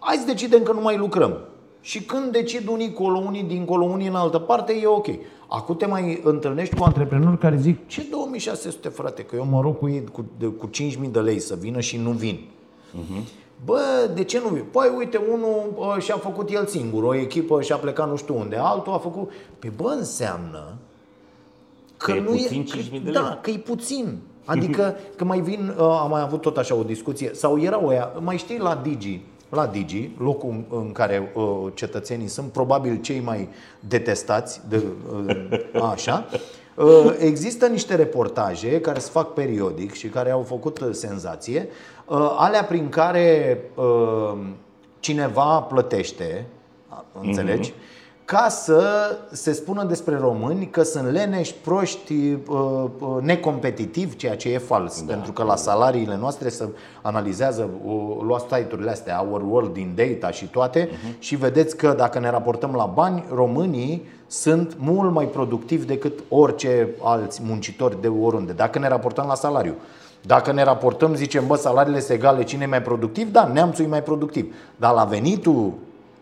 Speaker 1: hai să decidem că nu mai lucrăm. Și când decid unii colo, unii dincolo, unii în altă parte, e ok. Acum te mai întâlnești cu antreprenori care zic Ce 2600 frate, că eu mă rog cu ei cu, de, cu 5000 de lei să vină și nu vin uh-huh. Bă, de ce nu vin? Păi uite, unul bă, și-a făcut el singur O echipă și-a plecat nu știu unde Altul a făcut Pe bă, înseamnă
Speaker 2: Că, că e puțin
Speaker 1: că,
Speaker 2: 5.000 de lei.
Speaker 1: Da, că e puțin Adică că mai vin, uh, am mai avut tot așa o discuție Sau era o ea, mai știi la Digi la Digi, locul în care uh, cetățenii sunt probabil cei mai detestați, de, uh, așa, uh, există niște reportaje care se fac periodic și care au făcut uh, senzație, uh, alea prin care uh, cineva plătește, înțelegi? Mm-hmm ca să se spună despre români că sunt leneși, proști, uh, uh, necompetitivi, ceea ce e fals. Da. Pentru că la salariile noastre se analizează, luați site-urile astea, Our World in Data și toate uh-huh. și vedeți că dacă ne raportăm la bani, românii sunt mult mai productivi decât orice alți muncitori de oriunde, dacă ne raportăm la salariu. Dacă ne raportăm, zicem, bă, salariile sunt egale, cine e mai productiv? Da, neamțul e mai productiv. Dar la venitul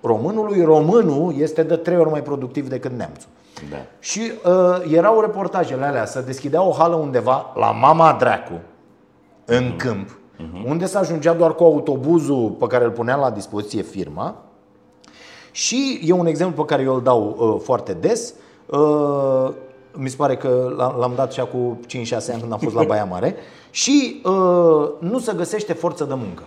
Speaker 1: românului, românul este de trei ori mai productiv decât neamțul. Da. Și uh, erau reportajele alea, să deschidea o hală undeva la mama dracu, în uh-huh. câmp, uh-huh. unde se ajungea doar cu autobuzul pe care îl punea la dispoziție firma. Și e un exemplu pe care eu îl dau uh, foarte des. Uh, mi se pare că l-am dat și acum 5-6 ani când am fost la Baia Mare. Și uh, nu se găsește forță de muncă.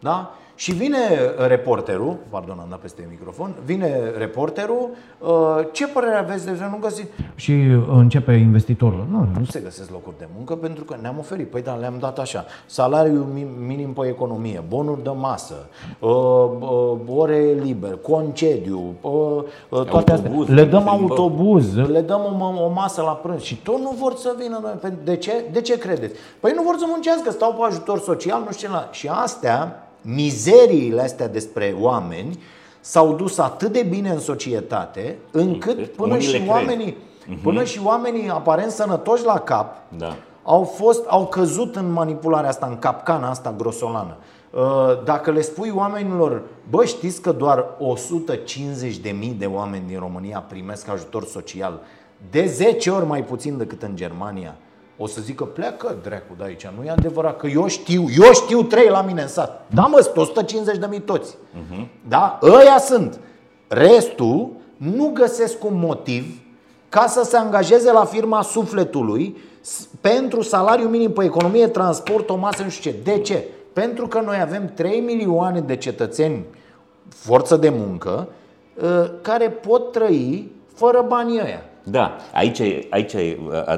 Speaker 1: Da? Și vine reporterul, pardon, am dat peste microfon, vine reporterul, uh, ce părere aveți de nu găsi? Și începe investitorul, nu, nu se găsesc locuri de muncă pentru că ne-am oferit, păi da, le-am dat așa, salariu minim pe economie, bonuri de masă, uh, uh, ore liber, concediu, toate astea. Le dăm autobuz, le dăm o, o masă la prânz și tot nu vor să vină. De ce? De ce credeți? Păi nu vor să muncească, stau pe ajutor social, nu știu ce. Și astea mizeriile astea despre oameni s-au dus atât de bine în societate încât până și oamenii mhm. până și oamenii aparent sănătoși la cap da. au fost au căzut în manipularea asta, în capcana asta grosolană. Uh, dacă le spui oamenilor, bă, știți că doar 150.000 de oameni din România primesc ajutor social, de 10 ori mai puțin decât în Germania, o să zică pleacă dracu de aici, nu e adevărat că eu știu, eu știu trei la mine în sat. Da mă, sunt 150 de mii toți. Uh-huh. Da? Ăia sunt. Restul nu găsesc un motiv ca să se angajeze la firma sufletului pentru salariu minim pe economie, transport, o masă, nu știu ce. De ce? Pentru că noi avem 3 milioane de cetățeni forță de muncă ă, care pot trăi fără banii ăia.
Speaker 2: Da, aici, aici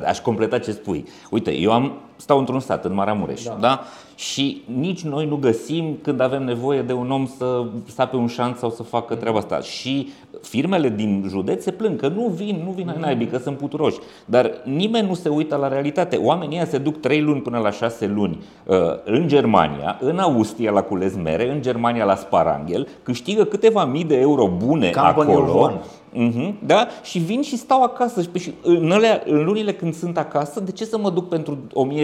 Speaker 2: aș completa ce spui. Uite, eu am, stau într-un stat, în Maramureș, da. da? Și nici noi nu găsim când avem nevoie de un om să sape un șanț sau să facă treaba asta. Și firmele din județ se plâng că nu vin, nu vin ai naibii, că sunt puturoși. Dar nimeni nu se uită la realitate. Oamenii ăia se duc 3 luni până la 6 luni uh, în Germania, în Austria la cules mere, în Germania la Sparanghel, câștigă câteva mii de euro bune Company acolo. Uh-huh, da? Și vin și stau acasă. Și în, alea, în lunile când sunt acasă, de ce să mă duc pentru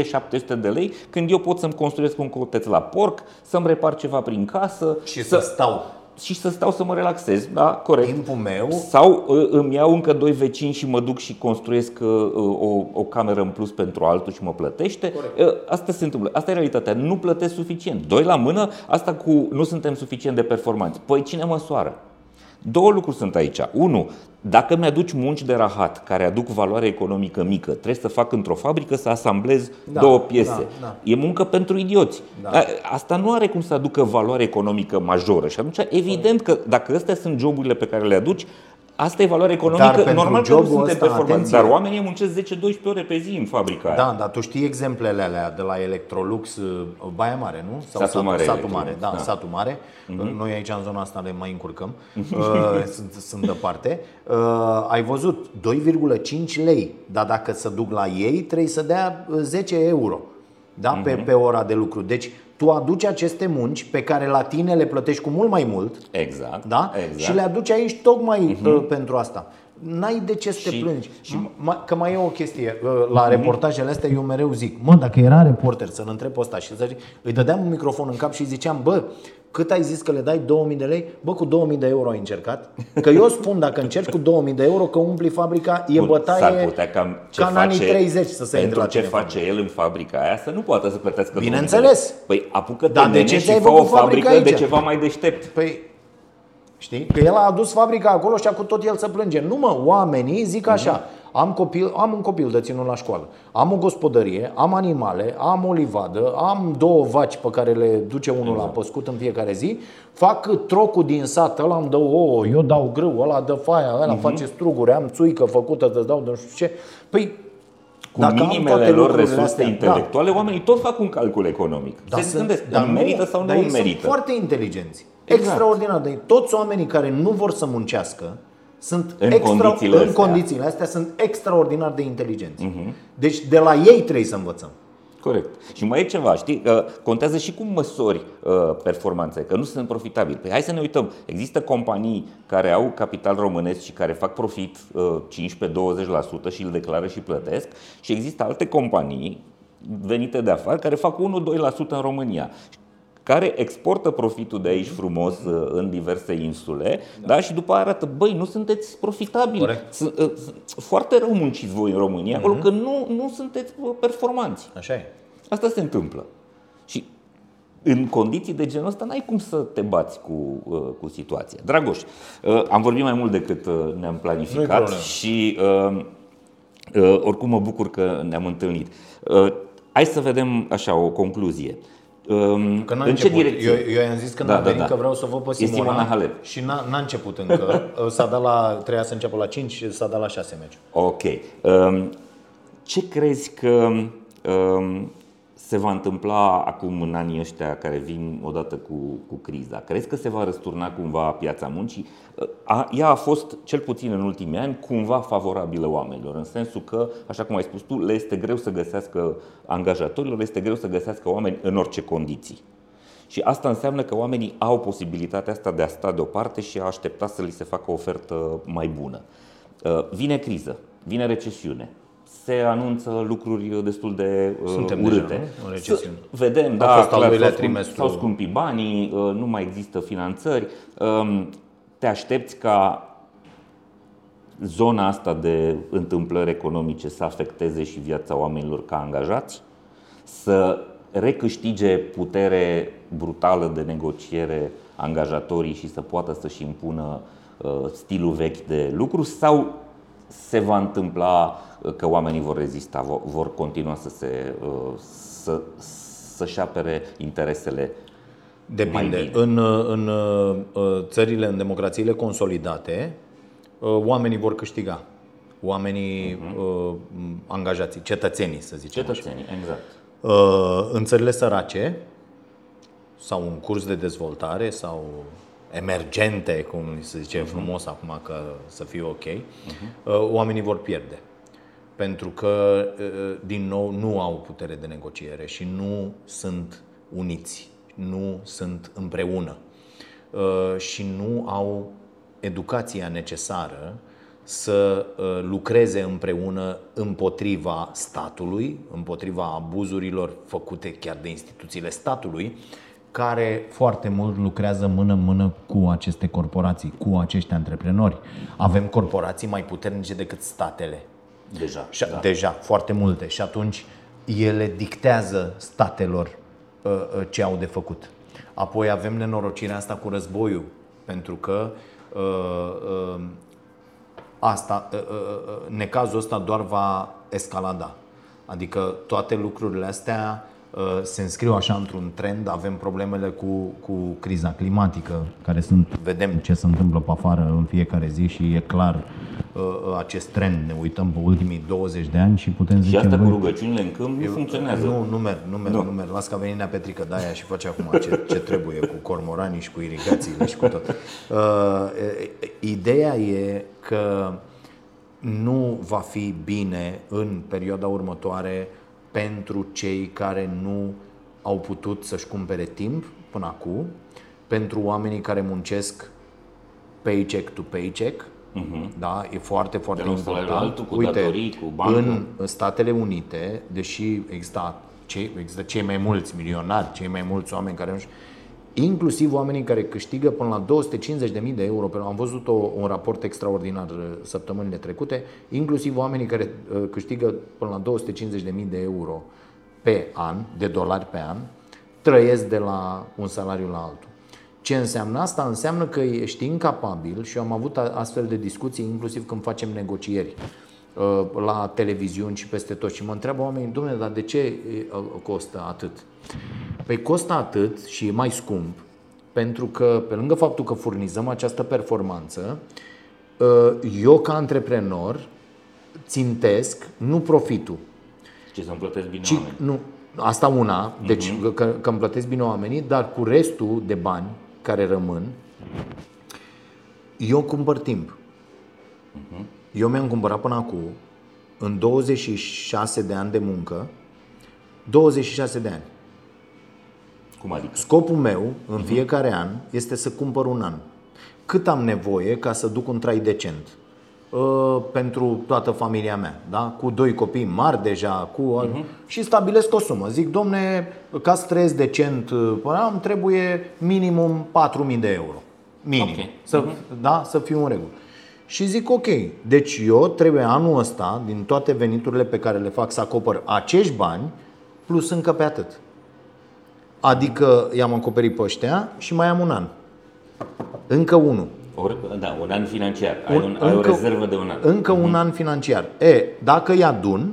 Speaker 2: 1700 de lei când eu pot să-mi construiesc un coteț la porc, să-mi repar ceva prin casă
Speaker 1: și să, să stau
Speaker 2: și să stau să mă relaxez, da, corect.
Speaker 1: Timpul meu.
Speaker 2: Sau uh, îmi iau încă doi vecini și mă duc și construiesc uh, o, o cameră în plus pentru altul și mă plătește. Corect. Uh, asta se întâmplă. Asta e realitatea. Nu plătesc suficient. Doi la mână, asta cu nu suntem suficient de performanți. Păi cine măsoară? Două lucruri sunt aici. Unu, dacă mi-aduci munci de rahat care aduc valoare economică mică, trebuie să fac într-o fabrică să asamblez da, două piese. Da, da. E muncă pentru idioți. Da. Asta nu are cum să aducă valoare economică majoră. Și atunci, evident că dacă astea sunt joburile pe care le aduci, Asta e valoare economică, dar normal că nu suntem performanți, dar oamenii muncesc 10-12 ore pe zi în fabrica aia.
Speaker 1: Da, dar tu știi exemplele alea de la Electrolux, uh, Baia Mare, nu?
Speaker 2: Sau satul Mare.
Speaker 1: Satul Mare, da, da, satul Mare. Uh-huh. Noi aici în zona asta le mai încurcăm, uh, sunt, sunt departe. Uh, ai văzut, 2,5 lei, dar dacă să duc la ei trebuie să dea 10 uh, euro da? uh-huh. pe, mhm. pe ora de lucru. Deci tu aduci aceste munci pe care la tine le plătești cu mult mai mult
Speaker 2: Exact.
Speaker 1: da?
Speaker 2: exact.
Speaker 1: și le aduci aici tocmai uh, pentru asta. N-ai de ce să te
Speaker 2: Și-
Speaker 1: plângi. Și ma- că mai e o chestie. uh, La reportajele astea eu mereu zic, mă, dacă era reporter să-l întreb pe ăsta și să zic, îi dădeam un microfon în cap și îi ziceam, bă, cât ai zis că le dai 2000 de lei? Bă, cu 2000 de euro ai încercat? Că eu spun, dacă încerci cu 2000 de euro, că umpli fabrica, e
Speaker 2: Bun,
Speaker 1: bătaie
Speaker 2: S-ar putea ca, ce
Speaker 1: ca în anii
Speaker 2: face,
Speaker 1: 30 să se intre
Speaker 2: Pentru
Speaker 1: la
Speaker 2: ce
Speaker 1: tine în
Speaker 2: face el în fabrica aia să nu poată să plătească
Speaker 1: Bineînțeles.
Speaker 2: 2000 de lei. Păi apucă-te
Speaker 1: Dar de
Speaker 2: nene
Speaker 1: ce
Speaker 2: și
Speaker 1: ți-ai
Speaker 2: fă o
Speaker 1: făcut fabrica
Speaker 2: fabrică de
Speaker 1: aici?
Speaker 2: ceva mai deștept.
Speaker 1: Păi, știi? Că el a adus fabrica acolo și acum tot el să plânge. Nu mă, oamenii zic așa, am, copil, am un copil de ținut la școală, am o gospodărie, am animale, am o livadă, am două vaci pe care le duce unul la păscut în fiecare zi, fac trocul din sat, ăla îmi dă ouă, eu dau grâu, ăla dă faia, ăla face struguri, am țuică făcută, îți dau de nu știu ce. Păi,
Speaker 2: Cu
Speaker 1: dacă am
Speaker 2: minimele
Speaker 1: toate
Speaker 2: lor
Speaker 1: lucrurile
Speaker 2: resurse
Speaker 1: astea, da.
Speaker 2: intelectuale, oamenii tot fac un calcul economic.
Speaker 1: Dar
Speaker 2: Se
Speaker 1: sunt-
Speaker 2: gândesc,
Speaker 1: dar
Speaker 2: îmi merită sau nu
Speaker 1: dar
Speaker 2: îmi
Speaker 1: ei
Speaker 2: merită.
Speaker 1: Sunt foarte inteligenți.
Speaker 2: Exact.
Speaker 1: Extraordinar de Toți oamenii care nu vor să muncească sunt
Speaker 2: În
Speaker 1: extra,
Speaker 2: condițiile
Speaker 1: în
Speaker 2: astea. Mhm.
Speaker 1: condițiile astea sunt extraordinar de inteligenți. Deci de la ei trebuie să învățăm.
Speaker 2: Corect. Și mai e ceva, știi? Că contează și cum măsori uh, performanțe, că nu sunt profitabili. Păi hai să ne uităm. Există companii care au capital românesc și care fac profit uh, 15-20% și îl declară și plătesc și există alte companii venite de afară care fac 1-2% în România care exportă profitul de aici frumos uh, în diverse insule da. și după aia arată, băi, nu sunteți profitabili.
Speaker 1: Corect.
Speaker 2: Sunt, uh, sunt foarte rău munciți voi în România, acolo că nu, nu sunteți uh, performanți.
Speaker 1: Așa e.
Speaker 2: Asta se întâmplă. Și în condiții de genul ăsta n-ai cum să te bați cu, uh, cu situația. Dragoș, uh, am vorbit mai mult decât uh, ne-am
Speaker 1: Nu-i
Speaker 2: planificat
Speaker 1: problemă.
Speaker 2: și uh, uh, oricum mă bucur că ne-am întâlnit. Uh, hai să vedem așa o concluzie. Um,
Speaker 1: Că n-a
Speaker 2: în ce
Speaker 1: început.
Speaker 2: direcție?
Speaker 1: Eu, eu i-am zis că
Speaker 2: Da,
Speaker 1: n-am
Speaker 2: da,
Speaker 1: venit
Speaker 2: da.
Speaker 1: că vreau să văd pe
Speaker 2: E
Speaker 1: Simona,
Speaker 2: Simona Halep.
Speaker 1: și n-a, n-a început încă. S-a dat la, treia să înceapă la 5 și s-a dat la 6 meci.
Speaker 2: Ok. Um, ce crezi că um, se va întâmpla acum în anii ăștia care vin odată cu, cu criza? Crezi că se va răsturna cumva piața muncii? A, ea a fost, cel puțin în ultimii ani, cumva favorabilă oamenilor, în sensul că, așa cum ai spus tu, le este greu să găsească angajatorilor, le este greu să găsească oameni în orice condiții. Și asta înseamnă că oamenii au posibilitatea asta de a sta deoparte și a aștepta să li se facă o ofertă mai bună. Uh, Vine criză, vine recesiune, se anunță lucruri destul de uh,
Speaker 1: Suntem
Speaker 2: urâte.
Speaker 1: deja, nu? În recesiune.
Speaker 2: Să vedem,
Speaker 1: A
Speaker 2: da,
Speaker 1: fost al
Speaker 2: clar,
Speaker 1: doilea
Speaker 2: s-au, scump,
Speaker 1: trimestru.
Speaker 2: s-au scumpit banii, uh, nu mai există finanțări. Um, Te aștepți ca zona asta de întâmplări economice să afecteze și viața oamenilor ca angajați? Să recâștige putere brutală de negociere angajatorii și să poată să-și impună uh, stilul vechi de lucru sau se va întâmpla uh, că oamenii vor rezista, vor, vor continua să se uh, să, să-și apere interesele Mai
Speaker 1: Depinde.
Speaker 2: bine.
Speaker 1: În, în uh, țările, în democrațiile consolidate, uh, oamenii vor câștiga. Oamenii uh, angajații, cetățenii, să zicem așa.
Speaker 2: cetățenii. Exact.
Speaker 1: Uh, În țările sărace sau în curs de dezvoltare sau emergente, cum se zice frumos acum că să fie ok, uh, oamenii vor pierde. Pentru că, uh, din nou, nu au putere de negociere și nu sunt uniți, nu sunt împreună uh, și nu au educația necesară să uh, lucreze împreună împotriva statului, împotriva abuzurilor făcute chiar de instituțiile statului, care foarte mult lucrează mână-mână cu aceste corporații, cu acești antreprenori. Avem corporații mai puternice decât statele.
Speaker 2: Deja.
Speaker 1: Și, da. Deja, foarte multe. Și atunci ele dictează statelor uh, uh, ce au de făcut. Apoi avem nenorocirea asta cu războiul, pentru că uh, uh, asta, uh, uh, uh, necazul ăsta doar va escalada. Adică toate lucrurile astea uh, se înscriu așa într-un trend, avem problemele cu, cu criza climatică, care sunt, vedem ce se întâmplă pe afară în fiecare zi și e clar uh, uh, acest trend. Ne uităm pe ultimii 20 de ani și putem
Speaker 2: Și
Speaker 1: zice...
Speaker 2: asta cu
Speaker 1: "Băi,
Speaker 2: rugăciunile în câmp nu funcționează.
Speaker 1: nu, nu merg, nu merg,
Speaker 2: Nu.
Speaker 1: nu, merg. Las că a venit Nea Petrică de aia și face acum ce, ce trebuie cu cormoranii și cu irigațiile și cu tot. Uh, e- ideea e că nu va fi bine în perioada următoare pentru cei care nu au putut să-și cumpere timp până acum pentru oamenii care muncesc paycheck to paycheck. Uh-huh. Da, e foarte, foarte
Speaker 2: De la un salariu
Speaker 1: important.
Speaker 2: la altul, cu datorii, cu bancă.
Speaker 1: în Statele Unite, deși există cei, există cei mai mulți milionari, cei mai mulți oameni care nu știu, inclusiv oamenii care câștigă până la 250.000 de euro, pentru am văzut o, un raport extraordinar uh, săptămânile trecute, inclusiv oamenii care uh, câștigă până la 250.000 de euro pe an, de dolari pe an, trăiesc de la un salariu la altul. Ce înseamnă asta? Înseamnă că ești incapabil și eu am avut a- astfel de discuții inclusiv când facem negocieri uh, la televiziuni și peste tot și mă întreabă oamenii, domnule, dar de ce e, uh, costă atât? Păi costă atât și e mai scump pentru că pe lângă faptul că furnizăm această performanță, uh, eu ca antreprenor țintesc nu profitul,
Speaker 2: Ce să-mi plătesc bine
Speaker 1: ci,
Speaker 2: oamenii.
Speaker 1: nu, asta una, deci că, că îmi plătesc bine oamenii, dar cu restul de bani care rămân, eu cumpăr timp. Eu mi-am cumpărat până acum, în 26 de ani de muncă, 26 de ani.
Speaker 2: Cum adică?
Speaker 1: Scopul meu în fiecare an este să cumpăr un an. Cât am nevoie ca să duc un trai decent uh, pentru toată familia mea, da? cu doi copii mari deja, cu și stabilesc o sumă. Zic, domne, ca să trăiesc decent uh, până am trebuie minimum 4.000 de euro. Minim.
Speaker 2: Ok.
Speaker 1: Să, da? să fiu în regulă. Și zic, ok, deci eu trebuie anul ăsta, din toate veniturile pe care le fac, să acopăr acești bani, plus încă pe atât. Adică i-am acoperit pe ăștia și mai am un an. Încă unul.
Speaker 2: O, da, un an financiar. Ai, un, ai o
Speaker 1: încă-
Speaker 2: rezervă de un an.
Speaker 1: Încă un an financiar. E, dacă îi adun,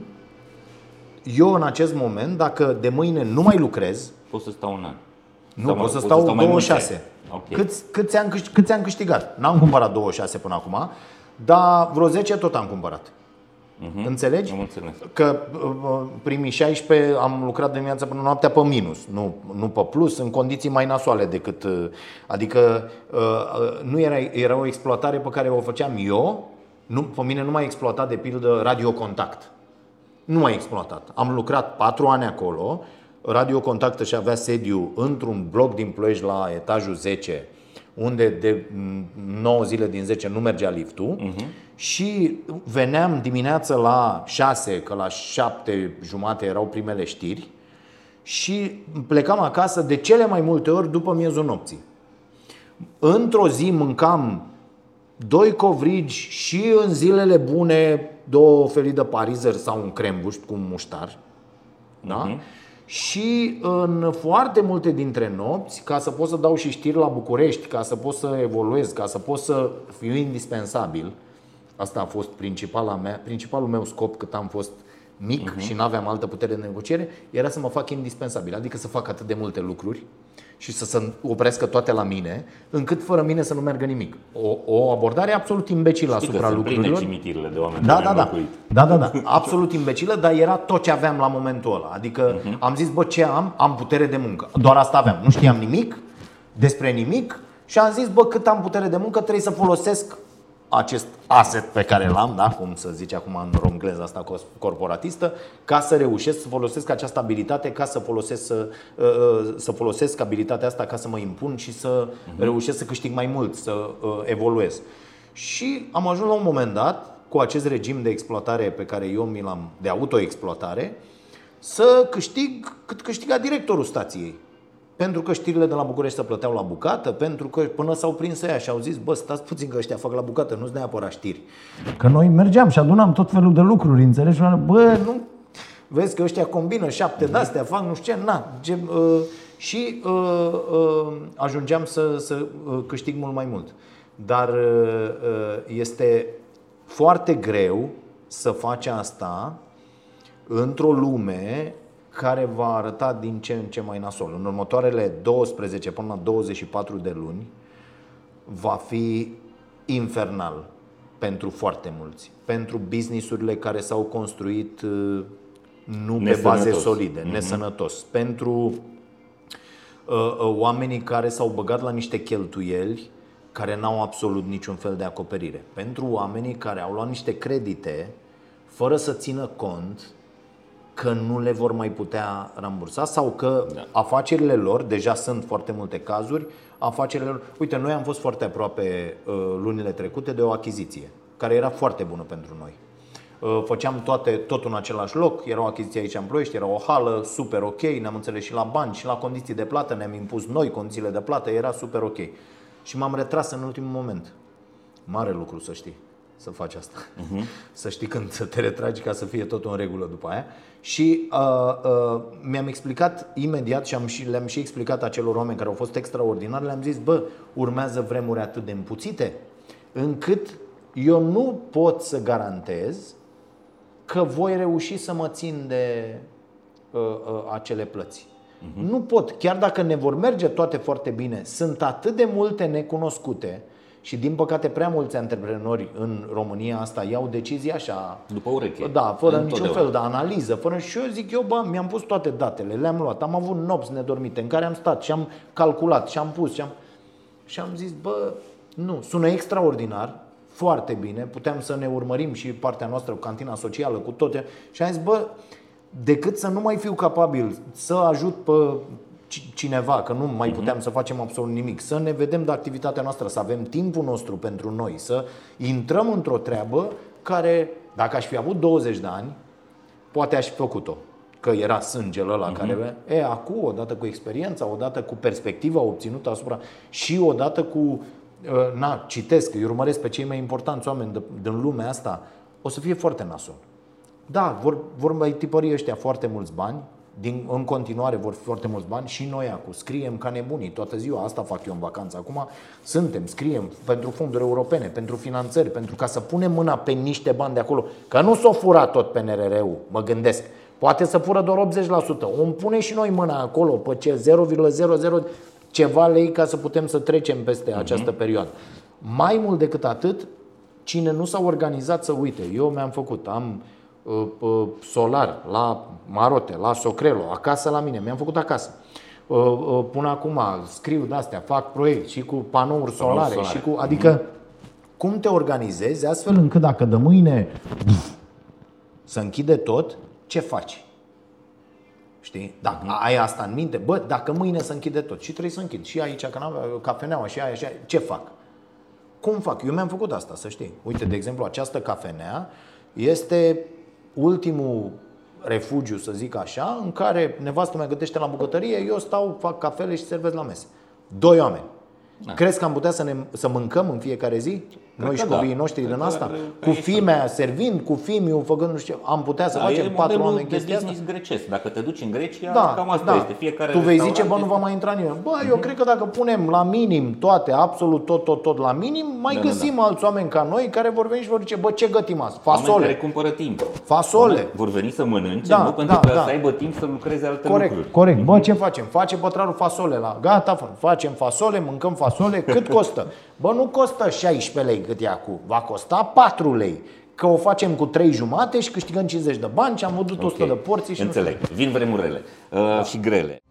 Speaker 1: eu în acest moment, dacă de mâine nu mai lucrez,
Speaker 2: Pot să stau un an.
Speaker 1: nu
Speaker 2: Sau
Speaker 1: pot
Speaker 2: mai-
Speaker 1: să
Speaker 2: pot
Speaker 1: stau
Speaker 2: mai mulți
Speaker 1: 26.
Speaker 2: Ani. Ok.
Speaker 1: Câți, câți, am, câș- câți am câștigat? N-am cumpărat 26 până acum, dar vreo 10 tot am cumpărat. Înțelegi?
Speaker 2: Am înțeles.
Speaker 1: Că uh, primii 16 am lucrat dimineața până noaptea pe minus, nu, nu pe plus, în condiții mai nasoale decât. uh, Adică uh, uh, nu era, era o exploatare pe care o făceam eu, nu, pe mine nu m-a exploatat de pildă radiocontact. Nu m-a exploatat. Am lucrat patru ani acolo. Radio Contact și avea sediu într-un bloc din Ploiești la etajul 10, unde de 9 zile din 10 nu mergea liftul și veneam dimineața la 6, că la 7 jumate erau primele știri și plecam acasă de cele mai multe ori după miezul nopții. Într-o zi mâncam doi covrigi și în zilele bune două felii de parizer sau un crembușt cu un muștar. Da? Și în foarte multe dintre nopți, ca să pot să dau și știri la București, ca să pot să evoluez, ca să pot să fiu indispensabil, asta a fost principala mea, principalul meu scop cât am fost mic și nu aveam altă putere de negociere, era să mă fac indispensabil, adică să fac atât de multe lucruri și să se oprească toate la mine, încât fără mine să nu meargă nimic. O, o abordare absolut imbecilă
Speaker 2: Știi că
Speaker 1: asupra
Speaker 2: sunt pline
Speaker 1: lucrurilor.
Speaker 2: cimitirele de oameni
Speaker 1: Da,
Speaker 2: care
Speaker 1: da,
Speaker 2: am
Speaker 1: da.
Speaker 2: locuit.
Speaker 1: Da, da, da. Absolut imbecilă, dar era tot ce aveam la momentul ăla. Adică
Speaker 2: Mhm.
Speaker 1: am zis, bă, ce am? Am putere de muncă. Doar asta aveam. Nu știam nimic despre nimic și am zis, bă, cât am putere de muncă, trebuie să folosesc acest asset pe care l-am, da, cum să zice acum în romgleză asta cos- corporatistă, ca să reușesc să folosesc această abilitate, ca să folosesc, să, uh, uh, să folosesc abilitatea asta ca să mă impun și să reușesc să câștig mai mult, să uh, evoluez. Și am ajuns la un moment dat, cu acest regim de exploatare pe care eu mi l-am, de autoexploatare, să câștig cât câștiga directorul stației. Pentru că știrile de la București se plăteau la bucată, pentru că până s-au prins ăia și au zis, bă, stați puțin că ăștia fac la bucată, nu-ți neapărat știri. Că noi mergeam și adunam tot felul de lucruri, înțelegi? Și am zis, Bă, nu, vezi că ăștia combină șapte de-astea, fac nu știu ce, na. Ce, uh, și uh, uh, ajungeam să, să uh, câștig mult mai mult. Dar uh, uh, este foarte greu să faci asta într-o lume care va arăta din ce în ce mai nasol. În următoarele 12 până la 24 de luni va fi infernal pentru foarte mulți. Pentru businessurile care s-au construit uh, nu pe
Speaker 2: Nesănătos.
Speaker 1: baze solide, nesănătos. Pentru uh, uh, oamenii care s-au băgat la niște cheltuieli care n-au absolut niciun fel de acoperire. Pentru oamenii care au luat niște credite fără să țină cont că nu le vor mai putea rambursa sau că da. afacerile lor, deja sunt foarte multe cazuri, afacerile lor. Uite, noi am fost foarte aproape uh, lunile trecute de o achiziție care era foarte bună pentru noi. Uh, făceam toate, tot în același loc, era o achiziție aici în Ploiești, era o hală super ok, ne-am înțeles și la bani și la condiții de plată, ne-am impus noi condițiile de plată, era super ok. Și m-am retras în ultimul moment. Mare lucru să știi să faci asta. Uh-huh. Să știi când să te retragi ca să fie totul în regulă după aia. Și uh, uh, mi-am explicat imediat și, am și le-am și explicat acelor oameni care au fost extraordinari, le-am zis, bă, urmează vremuri atât de împuțite, încât eu nu pot să garantez că voi reuși să mă țin de uh, uh, acele plăți. Uh-huh. Nu pot, chiar dacă ne vor merge toate foarte bine, sunt atât de multe necunoscute și din păcate prea mulți antreprenori în România asta iau decizii așa.
Speaker 2: După ureche.
Speaker 1: Da, fără niciun fel de analiză fără Și eu zic, eu bă, mi-am pus toate datele Le-am luat, am avut nopți nedormite În care am stat și am calculat și am pus și am, și am zis, bă, nu, sună extraordinar foarte bine, puteam să ne urmărim și partea noastră cu cantina socială, cu toate. Și am zis, bă, decât să nu mai fiu capabil să ajut pe cineva, că nu mai mhm. puteam să facem absolut nimic, să ne vedem de activitatea noastră, să avem timpul nostru pentru noi, să intrăm într-o treabă care, dacă aș fi avut 20 de ani, poate aș fi făcut-o. Că era sângele ăla uh-huh. care... E, acum, odată cu experiența, odată cu perspectiva obținută asupra și odată cu Uh, na, citesc, îi urmăresc pe cei mai importanți oameni din lumea asta, o să fie foarte nasol. Da, vor, vor mai tipări ăștia foarte mulți bani, din, în continuare vor fi foarte mulți bani și noi acum. Scriem ca nebunii. Toată ziua, asta fac eu în vacanță. Acum, suntem, scriem pentru fonduri europene, pentru finanțări, pentru ca să punem mâna pe niște bani de acolo, că nu s-o fura tot PNRR-ul, mă gândesc, poate să fură doar 80%, o pune și noi mâna acolo pe ce 0,00 ceva lei ca să putem să trecem peste uh-huh. această perioadă. Mai mult decât atât, cine nu s-a organizat să uite, eu mi-am făcut, am uh, uh, solar la Marote, la Socrelo, acasă la mine, mi-am făcut acasă. Uh, uh, până acum scriu de astea, fac proiect și cu panouri solare, solare. și cu, adică uh-huh. cum te organizezi astfel încât dacă de mâine să închide tot, ce faci? Știi? Dacă uh-huh. ai asta în minte, bă, dacă mâine se închide tot și trebuie să închid și aici cafeneaua și aia și aia, ce fac? Cum fac? Eu mi-am făcut asta, să știi. Uite, de exemplu, această cafenea este ultimul refugiu, să zic așa, în care nevastă mea gătește la bucătărie, eu stau, fac cafele și servez la mese. Doi oameni. Da. Crezi că am putea să, ne, să mâncăm în fiecare zi? Noi și copiii da. noștri Cred din asta? Cu fimea servind, cu fimiu făcând nu știu Am putea să da, facem patru oameni chestia
Speaker 2: asta? grecesc. Dacă te duci în Grecia, da, cam asta da. este. Fiecare
Speaker 1: tu vei zice, bă, nu va mai intra nimeni. Bă, uh-huh. eu mhm. cred că dacă punem la minim toate, absolut tot, tot, tot la minim, mai da, găsim da, da. alți oameni ca noi care vor veni și vor zice, bă, ce gătim azi? Fasole. Oameni
Speaker 2: care cumpără timp.
Speaker 1: Fasole.
Speaker 2: Vor veni să mănânce, da, nu pentru da, că da. să aibă timp să lucreze alte
Speaker 1: corect,
Speaker 2: lucruri.
Speaker 1: Corect, Bă, ce facem? Face pătrarul fasole la gata, facem fasole, mâncăm fasole, cât costă? Bă, nu costă 16 lei cât e acum, va costa 4 lei. Că o facem cu 3 jumate și câștigăm 50 de bani și am văzut okay. 100 de porții și
Speaker 2: Înțeleg. Nu Vin vremurile uh, da. și grele.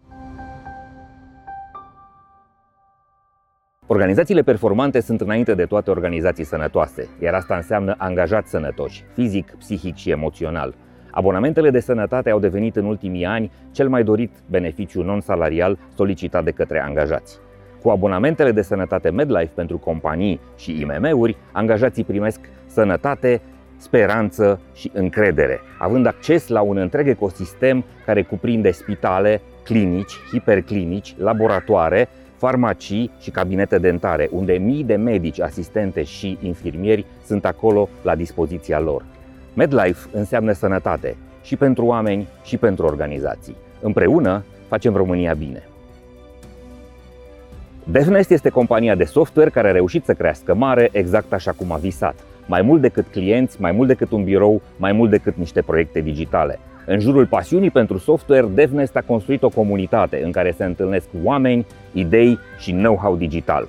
Speaker 2: Organizațiile performante sunt înainte de toate organizații sănătoase, iar asta înseamnă angajați sănătoși, fizic, psihic și emoțional. Abonamentele de sănătate au devenit în ultimii ani cel mai dorit beneficiu non-salarial solicitat de către angajați. Cu abonamentele de sănătate MedLife pentru companii și IMM-uri, angajații primesc sănătate, speranță și încredere, având acces la un întreg ecosistem care cuprinde spitale, clinici, hiperclinici, laboratoare, farmacii și cabinete dentare, unde mii de medici, asistente și infirmieri sunt acolo la dispoziția lor. MedLife înseamnă sănătate și pentru oameni și pentru organizații. Împreună facem România bine. DevNest este compania de software care a reușit să crească mare exact așa cum a visat. Mai mult decât clienți, mai mult decât un birou, mai mult decât niște proiecte digitale. În jurul pasiunii pentru software, DevNest a construit o comunitate în care se întâlnesc oameni, idei și know-how digital.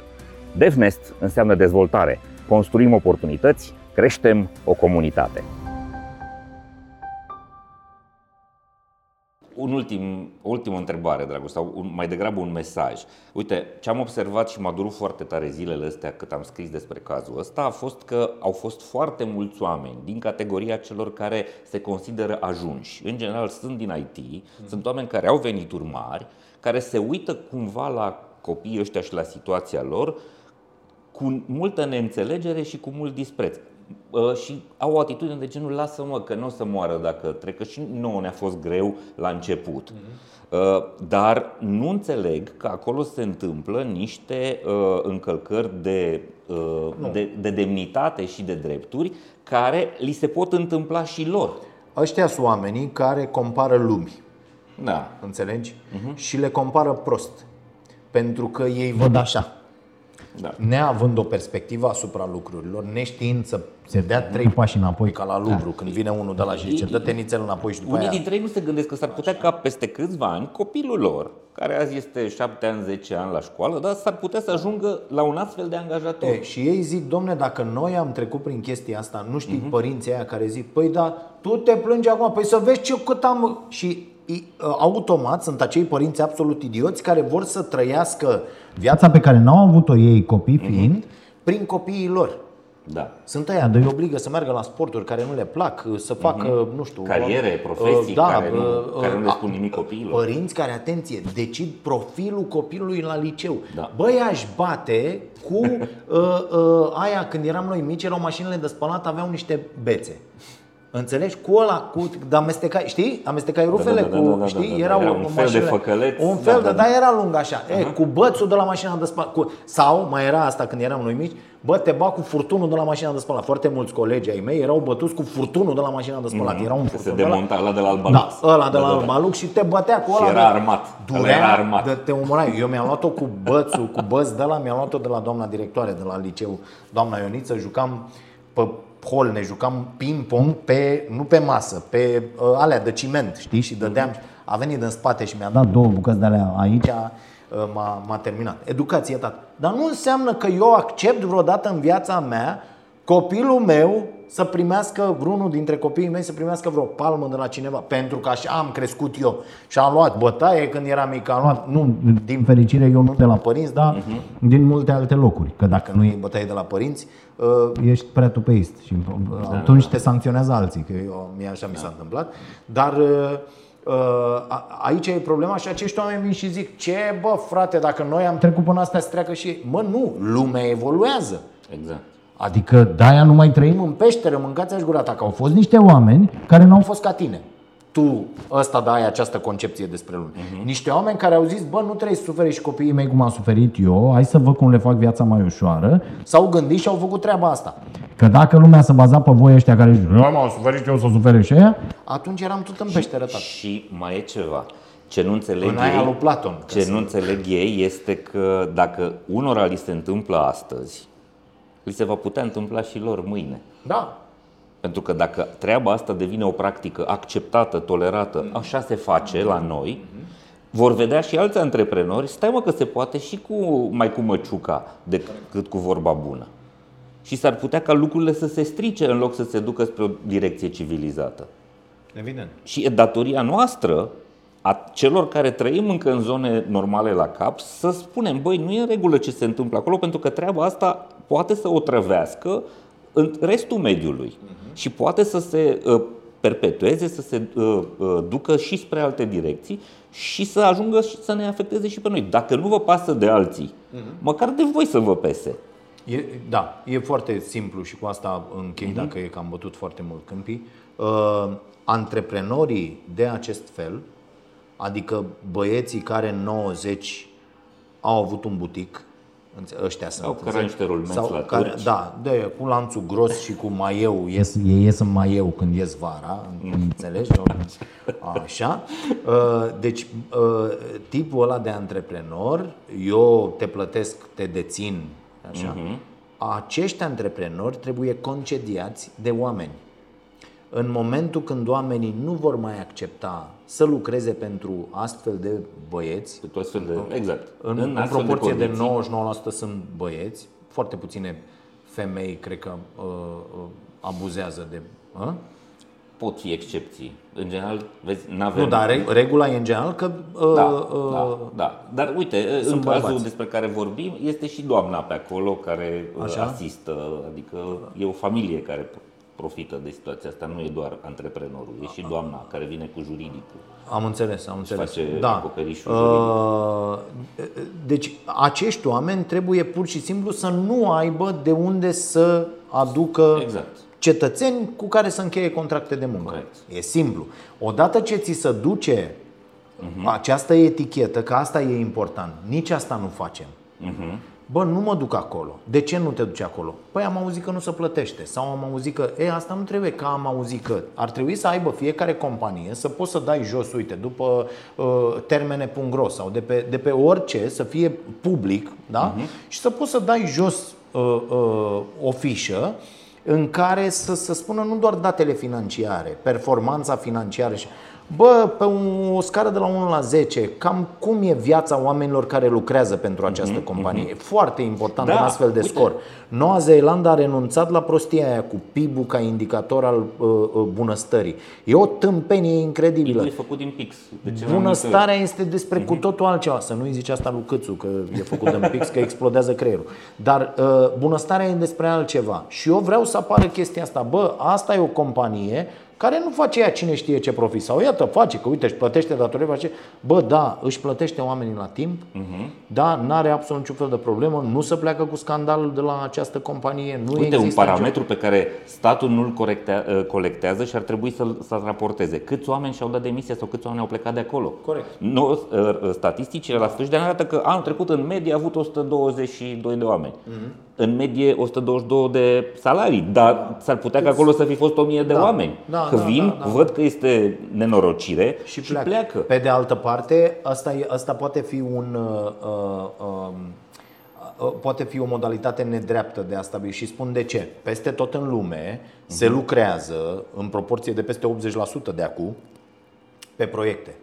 Speaker 2: DevNest înseamnă dezvoltare. Construim oportunități, creștem o comunitate. Un ultim, o ultimă întrebare, Dragoș, sau un, mai degrabă un mesaj. Uite, ce am observat și m-a durut foarte tare zilele astea cât am scris despre cazul ăsta a fost că au fost foarte mulți oameni din categoria celor care se consideră ajunși. În general sunt din IT, mm. sunt oameni care au venituri mari, care se uită cumva la copiii ăștia și la situația lor cu multă neînțelegere și cu mult dispreț. Uh, și au o atitudine de genul lasă-mă că nu o să moară dacă trecă și nouă ne-a fost greu la început. Uh-huh. Dar nu înțeleg că acolo se întâmplă niște uh, încălcări de, de, de demnitate și de drepturi care li se pot întâmpla și lor.
Speaker 1: Ăștia sunt oamenii care compară lumi.
Speaker 2: Da.
Speaker 1: Înțelegi? Uh-huh. Și le compară prost. Pentru că ei văd așa. Da. Neavând o perspectivă asupra lucrurilor, neștiind să se dea trei pași înapoi ca la lucru, da. când vine unul de la și zice, dă-te nițel înapoi și după
Speaker 2: Unii
Speaker 1: aia...
Speaker 2: dintre ei nu se gândesc că s-ar putea ca peste câțiva ani copilul lor, care azi este 7 ani, 10 ani la școală, dar s-ar putea să ajungă la un astfel de angajator.
Speaker 1: E, și ei zic, domne, dacă noi am trecut prin chestia asta, nu știi uh-huh. părinții aia care zic, păi da, tu te plângi acum, păi să vezi ce cât am... Și automat sunt acei părinți absolut idioți care vor să trăiască viața pe care n-au avut-o ei copii mhm. fiind uh-huh. prin copiii lor.
Speaker 2: Da.
Speaker 1: Sunt aia de îi obligă să meargă la sporturi care nu le plac, să facă, uh-huh. nu știu,
Speaker 2: cariere, profesii da, care, nu, care nu le spun nimic copiilor.
Speaker 1: Părinți care, atenție, decid profilul copilului la liceu. Da. Băi, aș bate cu uh, uh, aia când eram noi mici, erau mașinile de spălat, aveau niște bețe. Înțelegi? Cu ăla, cu, de amestecai, știi? Amestecai rufele
Speaker 2: da, da,
Speaker 1: da,
Speaker 2: cu,
Speaker 1: da, știi?
Speaker 2: Da, da,
Speaker 1: era,
Speaker 2: era un fel de făcăleț.
Speaker 1: Un fel da, de, da, da, era lung așa. Uh-huh. E, cu bățul de la mașina de spălat. Cu, sau, mai era asta când eram noi mici, bă, te bat cu furtunul de la mașina de spălat. Foarte mulți colegi ai mei erau bătuți cu furtunul de la mașina de spălat.
Speaker 2: Mm-hmm.
Speaker 1: Era un
Speaker 2: furtun se demonta ăla de la Albalux.
Speaker 1: Da, ăla de la da, Albalux și te bătea cu ăla.
Speaker 2: Și era armat.
Speaker 1: Durea,
Speaker 2: era armat.
Speaker 1: De, te umorai. Eu mi-am luat-o cu bățul, cu băț de la, mi-am luat-o de la doamna directoare de la liceu, doamna Ioniță, jucam pe hol, ne jucam ping-pong pe, nu pe masă, pe uh, alea de ciment, știi? Și dădeam, a venit din spate și mi-a dat două bucăți de alea aici, uh, m-a, m-a terminat. Educație, tată. Dar nu înseamnă că eu accept vreodată în viața mea copilul meu să primească, vreunul dintre copiii mei să primească vreo palmă de la cineva, pentru că așa am crescut eu. Și am luat bătaie când eram mic, am luat, nu, din fericire eu nu de la părinți, dar uh-huh. din multe alte locuri. Că dacă nu iei bătaie de la părinți, uh, ești prea tupeist și uh, da. atunci te sancționează alții, că eu, mie așa mi s-a întâmplat. Dar uh, aici e problema și acești oameni vin și zic ce bă frate, dacă noi am trecut până asta să treacă și ei. Mă nu, lumea evoluează.
Speaker 2: Exact.
Speaker 1: Adică de-aia nu mai trăim în peșteră, mâncați-aș gura ta, că au fost niște oameni care nu au fost ca tine. Tu ăsta da ai această concepție despre lume. Uh-huh. Niște oameni care au zis, bă, nu trebuie să suferi și copiii mei cum am suferit eu, hai să văd cum le fac viața mai ușoară, s-au gândit și au făcut treaba asta. Că dacă lumea se baza pe voi ăștia care zic, nu m-am suferit eu să sufere și aia, atunci eram tot în peșteră, tata.
Speaker 2: Și mai e ceva. Ce nu înțeleg
Speaker 1: în ei, lui Platon,
Speaker 2: ce nu înțeleg ei este că dacă unora li se întâmplă astăzi, li se va putea întâmpla și lor mâine.
Speaker 1: Da.
Speaker 2: Pentru că dacă treaba asta devine o practică acceptată, tolerată, așa se face la noi, vor vedea și alți antreprenori, stai mă că se poate și cu mai cu măciuca decât cu vorba bună. Și s-ar putea ca lucrurile să se strice în loc să se ducă spre o direcție civilizată.
Speaker 1: Evident.
Speaker 2: Și e datoria noastră a celor care trăim încă în zone normale la cap să spunem, băi, nu e în regulă ce se întâmplă acolo, pentru că treaba asta poate să o trăvească în restul mediului uh-huh. și poate să se uh, perpetueze, să se uh, uh, ducă și spre alte direcții și să ajungă și să ne afecteze și pe noi. Dacă nu vă pasă de alții, uh-huh. măcar de voi să vă pese.
Speaker 1: E, da, e foarte simplu și cu asta închei, uh-huh. dacă e că am bătut foarte mult câmpii. Uh, antreprenorii de acest fel, adică băieții care în 90 au avut un butic, ăștia sunt.
Speaker 2: Sau care niște rulmenți la care,
Speaker 1: Da, de, cu lanțul gros și cu maieu, ies, ei ies în maieu când ies vara, mm. înțelegi? Așa. Uh, deci, uh, tipul ăla de antreprenor, eu te plătesc, te dețin, așa. Uh-huh. Acești antreprenori trebuie concediați de oameni. În momentul când oamenii nu vor mai accepta să lucreze pentru astfel de băieți,
Speaker 2: pentru astfel de, exact.
Speaker 1: în, în, în proporție de, de 99% sunt băieți, foarte puține femei cred că uh, uh, abuzează de... Uh?
Speaker 2: pot fi excepții. În general, vezi, n-avem...
Speaker 1: Nu, dar re- regula e în general că uh,
Speaker 2: Da,
Speaker 1: uh,
Speaker 2: da, da. Dar uite, în
Speaker 1: bărbați.
Speaker 2: cazul despre care vorbim, este și doamna pe acolo care uh,
Speaker 1: Așa?
Speaker 2: asistă. Adică e o familie care profită de situația asta, nu e doar antreprenorul, e și doamna care vine cu juridicul.
Speaker 1: Am înțeles, am înțeles.
Speaker 2: face
Speaker 1: da.
Speaker 2: acoperișul
Speaker 1: Uh, deci acești oameni trebuie pur și simplu să nu aibă de unde să aducă
Speaker 2: Exact.
Speaker 1: cetățeni cu care să încheie contracte de muncă.
Speaker 2: Corect.
Speaker 1: E simplu. Odată ce ți se duce
Speaker 2: Mhm.
Speaker 1: această etichetă, că asta e important, nici asta nu facem.
Speaker 2: Mhm.
Speaker 1: Bă, nu mă duc acolo. De ce nu te duci acolo? Păi am auzit că nu se plătește sau am auzit că, e, asta nu trebuie, că am auzit că. Ar trebui să aibă fiecare companie să poți să dai jos, uite, după uh, termene.ro sau de pe, de pe orice, să fie public, da? Și să poți să dai jos uh, uh, o fișă în care să, să spună nu doar datele financiare, performanța financiară și Bă, pe o scară de la 1 la 10, cam cum e viața oamenilor care lucrează pentru această companie? E foarte important
Speaker 2: Da,
Speaker 1: un astfel de
Speaker 2: uite.
Speaker 1: scor. Noua Zeelandă a renunțat la prostia aia cu PIB-ul ca indicator al uh, uh, bunăstării. E o tâmpenie incredibilă.
Speaker 2: E făcut din pix. De ce mai
Speaker 1: Bunăstarea este despre cu totul altceva. Să nu-i zici asta lui Câțu, că e făcut în pix, că explodează creierul. Dar uh, bunăstarea e despre altceva. Și eu vreau să apară chestia asta. Bă, asta e o companie care nu face ea cine știe ce profit. Sau iată, face, că uite, își plătește datorii, face. Bă, da, își plătește oamenii la timp,
Speaker 2: Mhm.
Speaker 1: da, n-are absolut niciun fel de problemă, nu se pleacă cu scandalul de la această companie, nu
Speaker 2: Uite,
Speaker 1: există
Speaker 2: un
Speaker 1: nicio-
Speaker 2: parametru pe care statul nu-l corectea, uh, colectează și ar trebui să-l, să raporteze. Câți oameni și-au dat demisia sau câți oameni au plecat de acolo?
Speaker 1: Corect.
Speaker 2: Nu, uh, statisticile la sfârșit de an arată că anul trecut în medie a avut 122 de oameni.
Speaker 1: Mhm.
Speaker 2: În medie 122 de salarii, dar s-ar putea ca acolo să fi fost 1000 de
Speaker 1: Da.
Speaker 2: oameni.
Speaker 1: Da,
Speaker 2: că
Speaker 1: da,
Speaker 2: vin,
Speaker 1: da, da.
Speaker 2: văd că este nenorocire și,
Speaker 1: și pleacă.
Speaker 2: pleacă.
Speaker 1: Pe de altă parte, asta, e, asta poate fi un uh, uh, um, uh, poate fi o modalitate nedreaptă de a stabili și spun de ce. Peste tot în lume se lucrează în proporție de peste 80% de acum pe proiecte.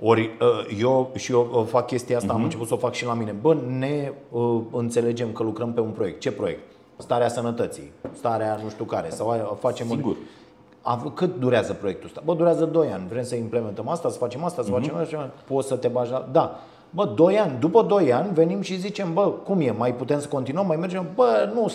Speaker 1: Ori uh, eu și eu uh, fac chestia asta, am început să o fac și la mine. Bă, ne uh, înțelegem că lucrăm pe un proiect. Ce proiect? Starea sănătății, starea nu știu care, sau aia, facem un-
Speaker 2: Sigur.
Speaker 1: Av- Cât durează proiectul ăsta? Bă, durează 2 ani. Vrem să implementăm asta, să facem asta, să facem asta. Poți să te bagi la... Da. Bă, 2 ani. După 2 ani venim și zicem, bă, cum e? Mai putem să continuăm? Mai mergem? Bă, nu,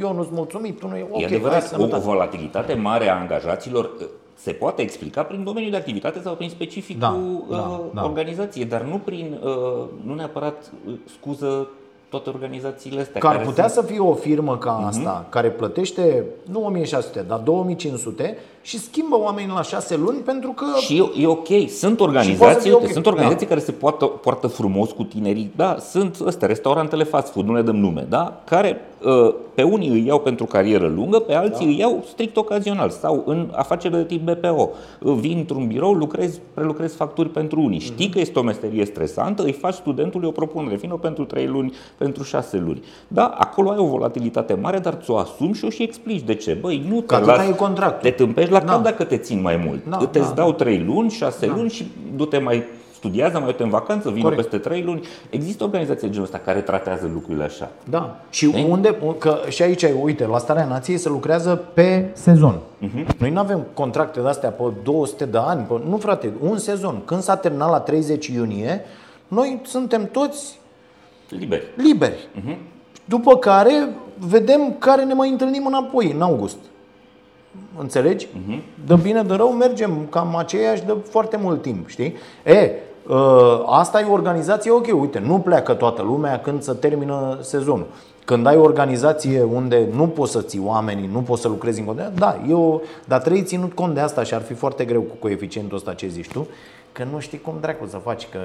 Speaker 1: eu nu-s mulțumit, tu nu e... Ok,
Speaker 2: e
Speaker 1: hai,
Speaker 2: adevărat, o, o
Speaker 1: sănătate.
Speaker 2: volatilitate mare a angajaților uh, se poate explica prin domeniul de activitate sau prin specificul
Speaker 1: Da,
Speaker 2: uh,
Speaker 1: da, da.
Speaker 2: organizației, dar nu prin, uh, nu neapărat uh, scuză toate organizațiile astea.
Speaker 1: Că ar
Speaker 2: care
Speaker 1: putea
Speaker 2: sunt-
Speaker 1: să fie o firmă ca
Speaker 2: Mhm.
Speaker 1: asta, care plătește nu 1600, dar 2500 și schimbă oamenii la 6 luni pentru că...
Speaker 2: Și e, e ok, sunt
Speaker 1: Și poate să
Speaker 2: organizații,
Speaker 1: fie
Speaker 2: uite,
Speaker 1: ok.
Speaker 2: sunt organizații
Speaker 1: Da.
Speaker 2: care se poartă, poartă frumos cu tinerii, da, sunt astea, restaurantele fast food, nu le dăm nume, da, care uh, pe unii îi iau pentru carieră lungă, pe alții îi iau strict ocazional sau în afaceri de tip BPO. Uh, Vin într-un birou, lucrezi, prelucrezi facturi pentru unii. Știi că este o meserie stresantă, îi faci studentului o propunere, vină pentru 3 luni, pentru 6 luni. Da, acolo ai o volatilitate mare, dar ți-o asumi și o și explici de ce. Băi, nu te
Speaker 1: atâta
Speaker 2: las,
Speaker 1: e contractul.
Speaker 2: te tâmpești la
Speaker 1: Da.
Speaker 2: cap dacă te țin mai mult.
Speaker 1: Da,
Speaker 2: Îți
Speaker 1: da,
Speaker 2: dau 3 luni, 6 luni și du-te mai studiază, mai du-te în vacanță, vină
Speaker 1: Corect.
Speaker 2: peste 3 luni. Există organizații de genul ăsta care tratează lucrurile așa.
Speaker 1: Da. Și unde, că și aici, uite, la Starea Nației se lucrează pe sezon. Noi nu avem contracte de astea pe 200 de ani. Pe, nu, frate, un sezon. Când s-a terminat la 30 iunie, noi suntem toți
Speaker 2: Liber.
Speaker 1: liberi. După care vedem care ne mai întâlnim înapoi, în august. Înțelegi? De bine, de rău, mergem cam aceiași de foarte mult timp, știi? E, ă, asta e o organizație, ok, uite, nu pleacă toată lumea când se termină sezonul. Când ai o organizație unde nu poți să ții oamenii, nu poți să lucrezi în continuare, da, eu, dar trebuie ținut cont de asta și ar fi foarte greu cu coeficientul ăsta ce zici tu, că nu știi cum dracu să faci, că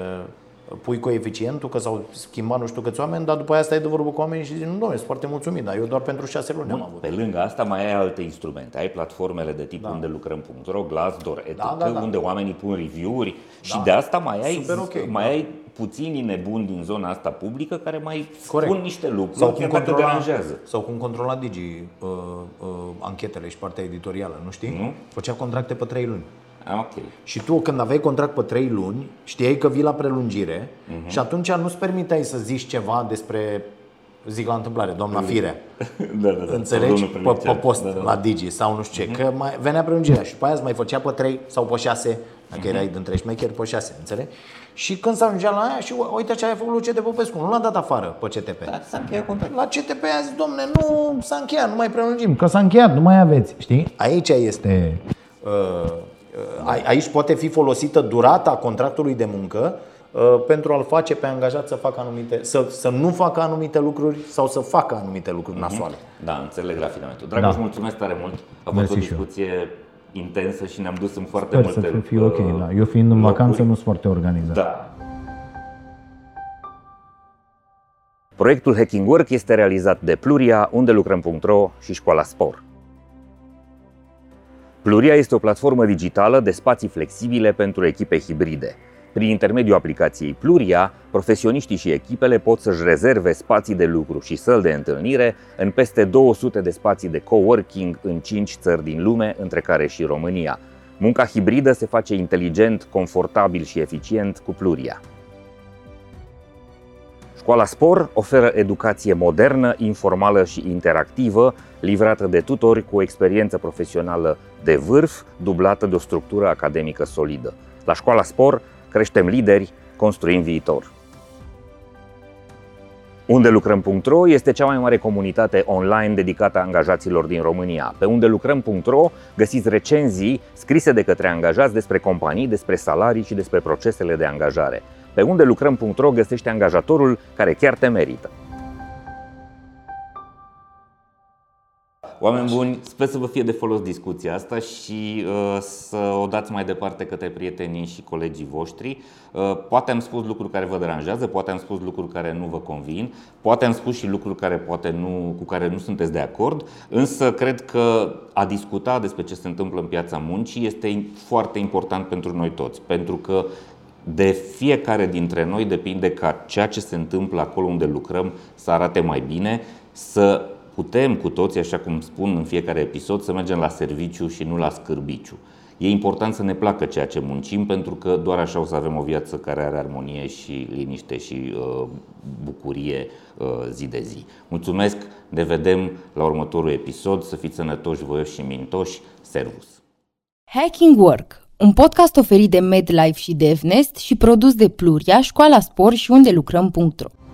Speaker 1: pui coeficientul, că s-au schimbat nu știu câți oameni, dar după aia stai de vorbă cu oamenii și zici, nu, domnule, sunt foarte mulțumit, dar eu doar pentru șase luni am avut.
Speaker 2: Pe lângă asta mai ai alte instrumente. Ai platformele de tip unde lucrăm.ro, Glassdoor, etc.,
Speaker 1: Da, da, da.
Speaker 2: unde oamenii pun review-uri și de asta mai ai,
Speaker 1: Super ok,
Speaker 2: mai
Speaker 1: da.
Speaker 2: ai puțini nebuni din zona asta publică care mai
Speaker 1: Corect.
Speaker 2: spun niște lucruri
Speaker 1: Sau
Speaker 2: chiar
Speaker 1: cum,
Speaker 2: dacă
Speaker 1: controla,
Speaker 2: deranjează.
Speaker 1: sau cum controla Digi uh, uh, anchetele și partea editorială, nu știi?
Speaker 2: Nu.
Speaker 1: Făcea contracte pe trei luni.
Speaker 2: Ah, ok.
Speaker 1: Și tu când aveai contract pe trei luni, știai că vii la prelungire
Speaker 2: Mhm.
Speaker 1: și atunci nu-ți permiteai să zici ceva despre zic la întâmplare, doamna Firea.
Speaker 2: Da, da, da.
Speaker 1: Înțelegi?
Speaker 2: Sau
Speaker 1: Pe,
Speaker 2: domnul
Speaker 1: pe post,
Speaker 2: Da, da, da.
Speaker 1: la Digi sau nu știu ce. Că mai venea prelungirea și pe aia îți mai făcea pe 3 sau pe 6, dacă erai dintre șmecheri, pe 6, înțelegi? Și când s-a ajungea la aia și u- uite ce a făcut Luce de Popescu, nu l-a dat afară pe CTP.
Speaker 2: Da, s-a încheiat contractul.
Speaker 1: La CTP a zis, domne, nu s-a încheiat, nu mai prelungim, că s-a încheiat, nu mai aveți, știi? Aici este, uh, uh, a- aici poate fi folosită durata contractului de muncă uh, pentru a-l face pe angajat să facă anumite, să, să nu facă anumite lucruri sau să facă anumite lucruri nasoale.
Speaker 2: Da, înțeleg rafinamentul. Dragoș,
Speaker 1: Da.
Speaker 2: mulțumesc tare mult. A fost
Speaker 1: Mersi
Speaker 2: o
Speaker 1: și eu.
Speaker 2: discuție intensă și ne-am dus în foarte
Speaker 1: Sper să
Speaker 2: multe
Speaker 1: fie ok,
Speaker 2: uh,
Speaker 1: da. Eu fiind în
Speaker 2: locuri.
Speaker 1: vacanță nu sunt foarte organizat.
Speaker 2: Da. Proiectul Hacking Work este realizat de Pluria, unde lucrăm.ro și Școala Spor. Pluria este o platformă digitală de spații flexibile pentru echipe hibride. Prin intermediul aplicației Pluria, profesioniștii și echipele pot să-și rezerve spații de lucru și săli de întâlnire în peste 200 de spații de coworking în 5 țări din lume, între care și România. Munca hibridă se face inteligent, confortabil și eficient cu Pluria. Școala Spor oferă educație modernă, informală și interactivă, livrată de tutori cu o experiență profesională de vârf, dublată de o structură academică solidă. La Școala Spor creștem lideri, construim viitor. Unde lucrăm.ro este cea mai mare comunitate online dedicată angajaților din România. Pe unde lucrăm.ro găsiți recenzii scrise de către angajați despre companii, despre salarii și despre procesele de angajare. Pe unde lucrăm.ro găsește angajatorul care chiar te merită. Oameni buni, sper să vă fie de folos discuția asta și uh, să o dați mai departe către prietenii și colegii voștri. Uh, poate am spus lucruri care vă deranjează, poate am spus lucruri care nu vă convin, poate am spus și lucruri care poate nu, cu care nu sunteți de acord, însă cred că a discuta despre ce se întâmplă în piața muncii este foarte important pentru noi toți, pentru că de fiecare dintre noi depinde ca ceea ce se întâmplă acolo unde lucrăm să arate mai bine, să putem cu toții, așa cum spun în fiecare episod, să mergem la serviciu și nu la scârbiciu. E important să ne placă ceea ce muncim, pentru că doar așa o să avem o viață care are armonie și liniște și uh, bucurie uh, zi de zi. Mulțumesc, ne vedem la următorul episod, să fiți sănătoși, voioși și mintoși. Servus!
Speaker 3: Hacking Work, un podcast oferit de MedLife și DevNest și produs de Pluria, Școala Spor și unde lucrăm.ro.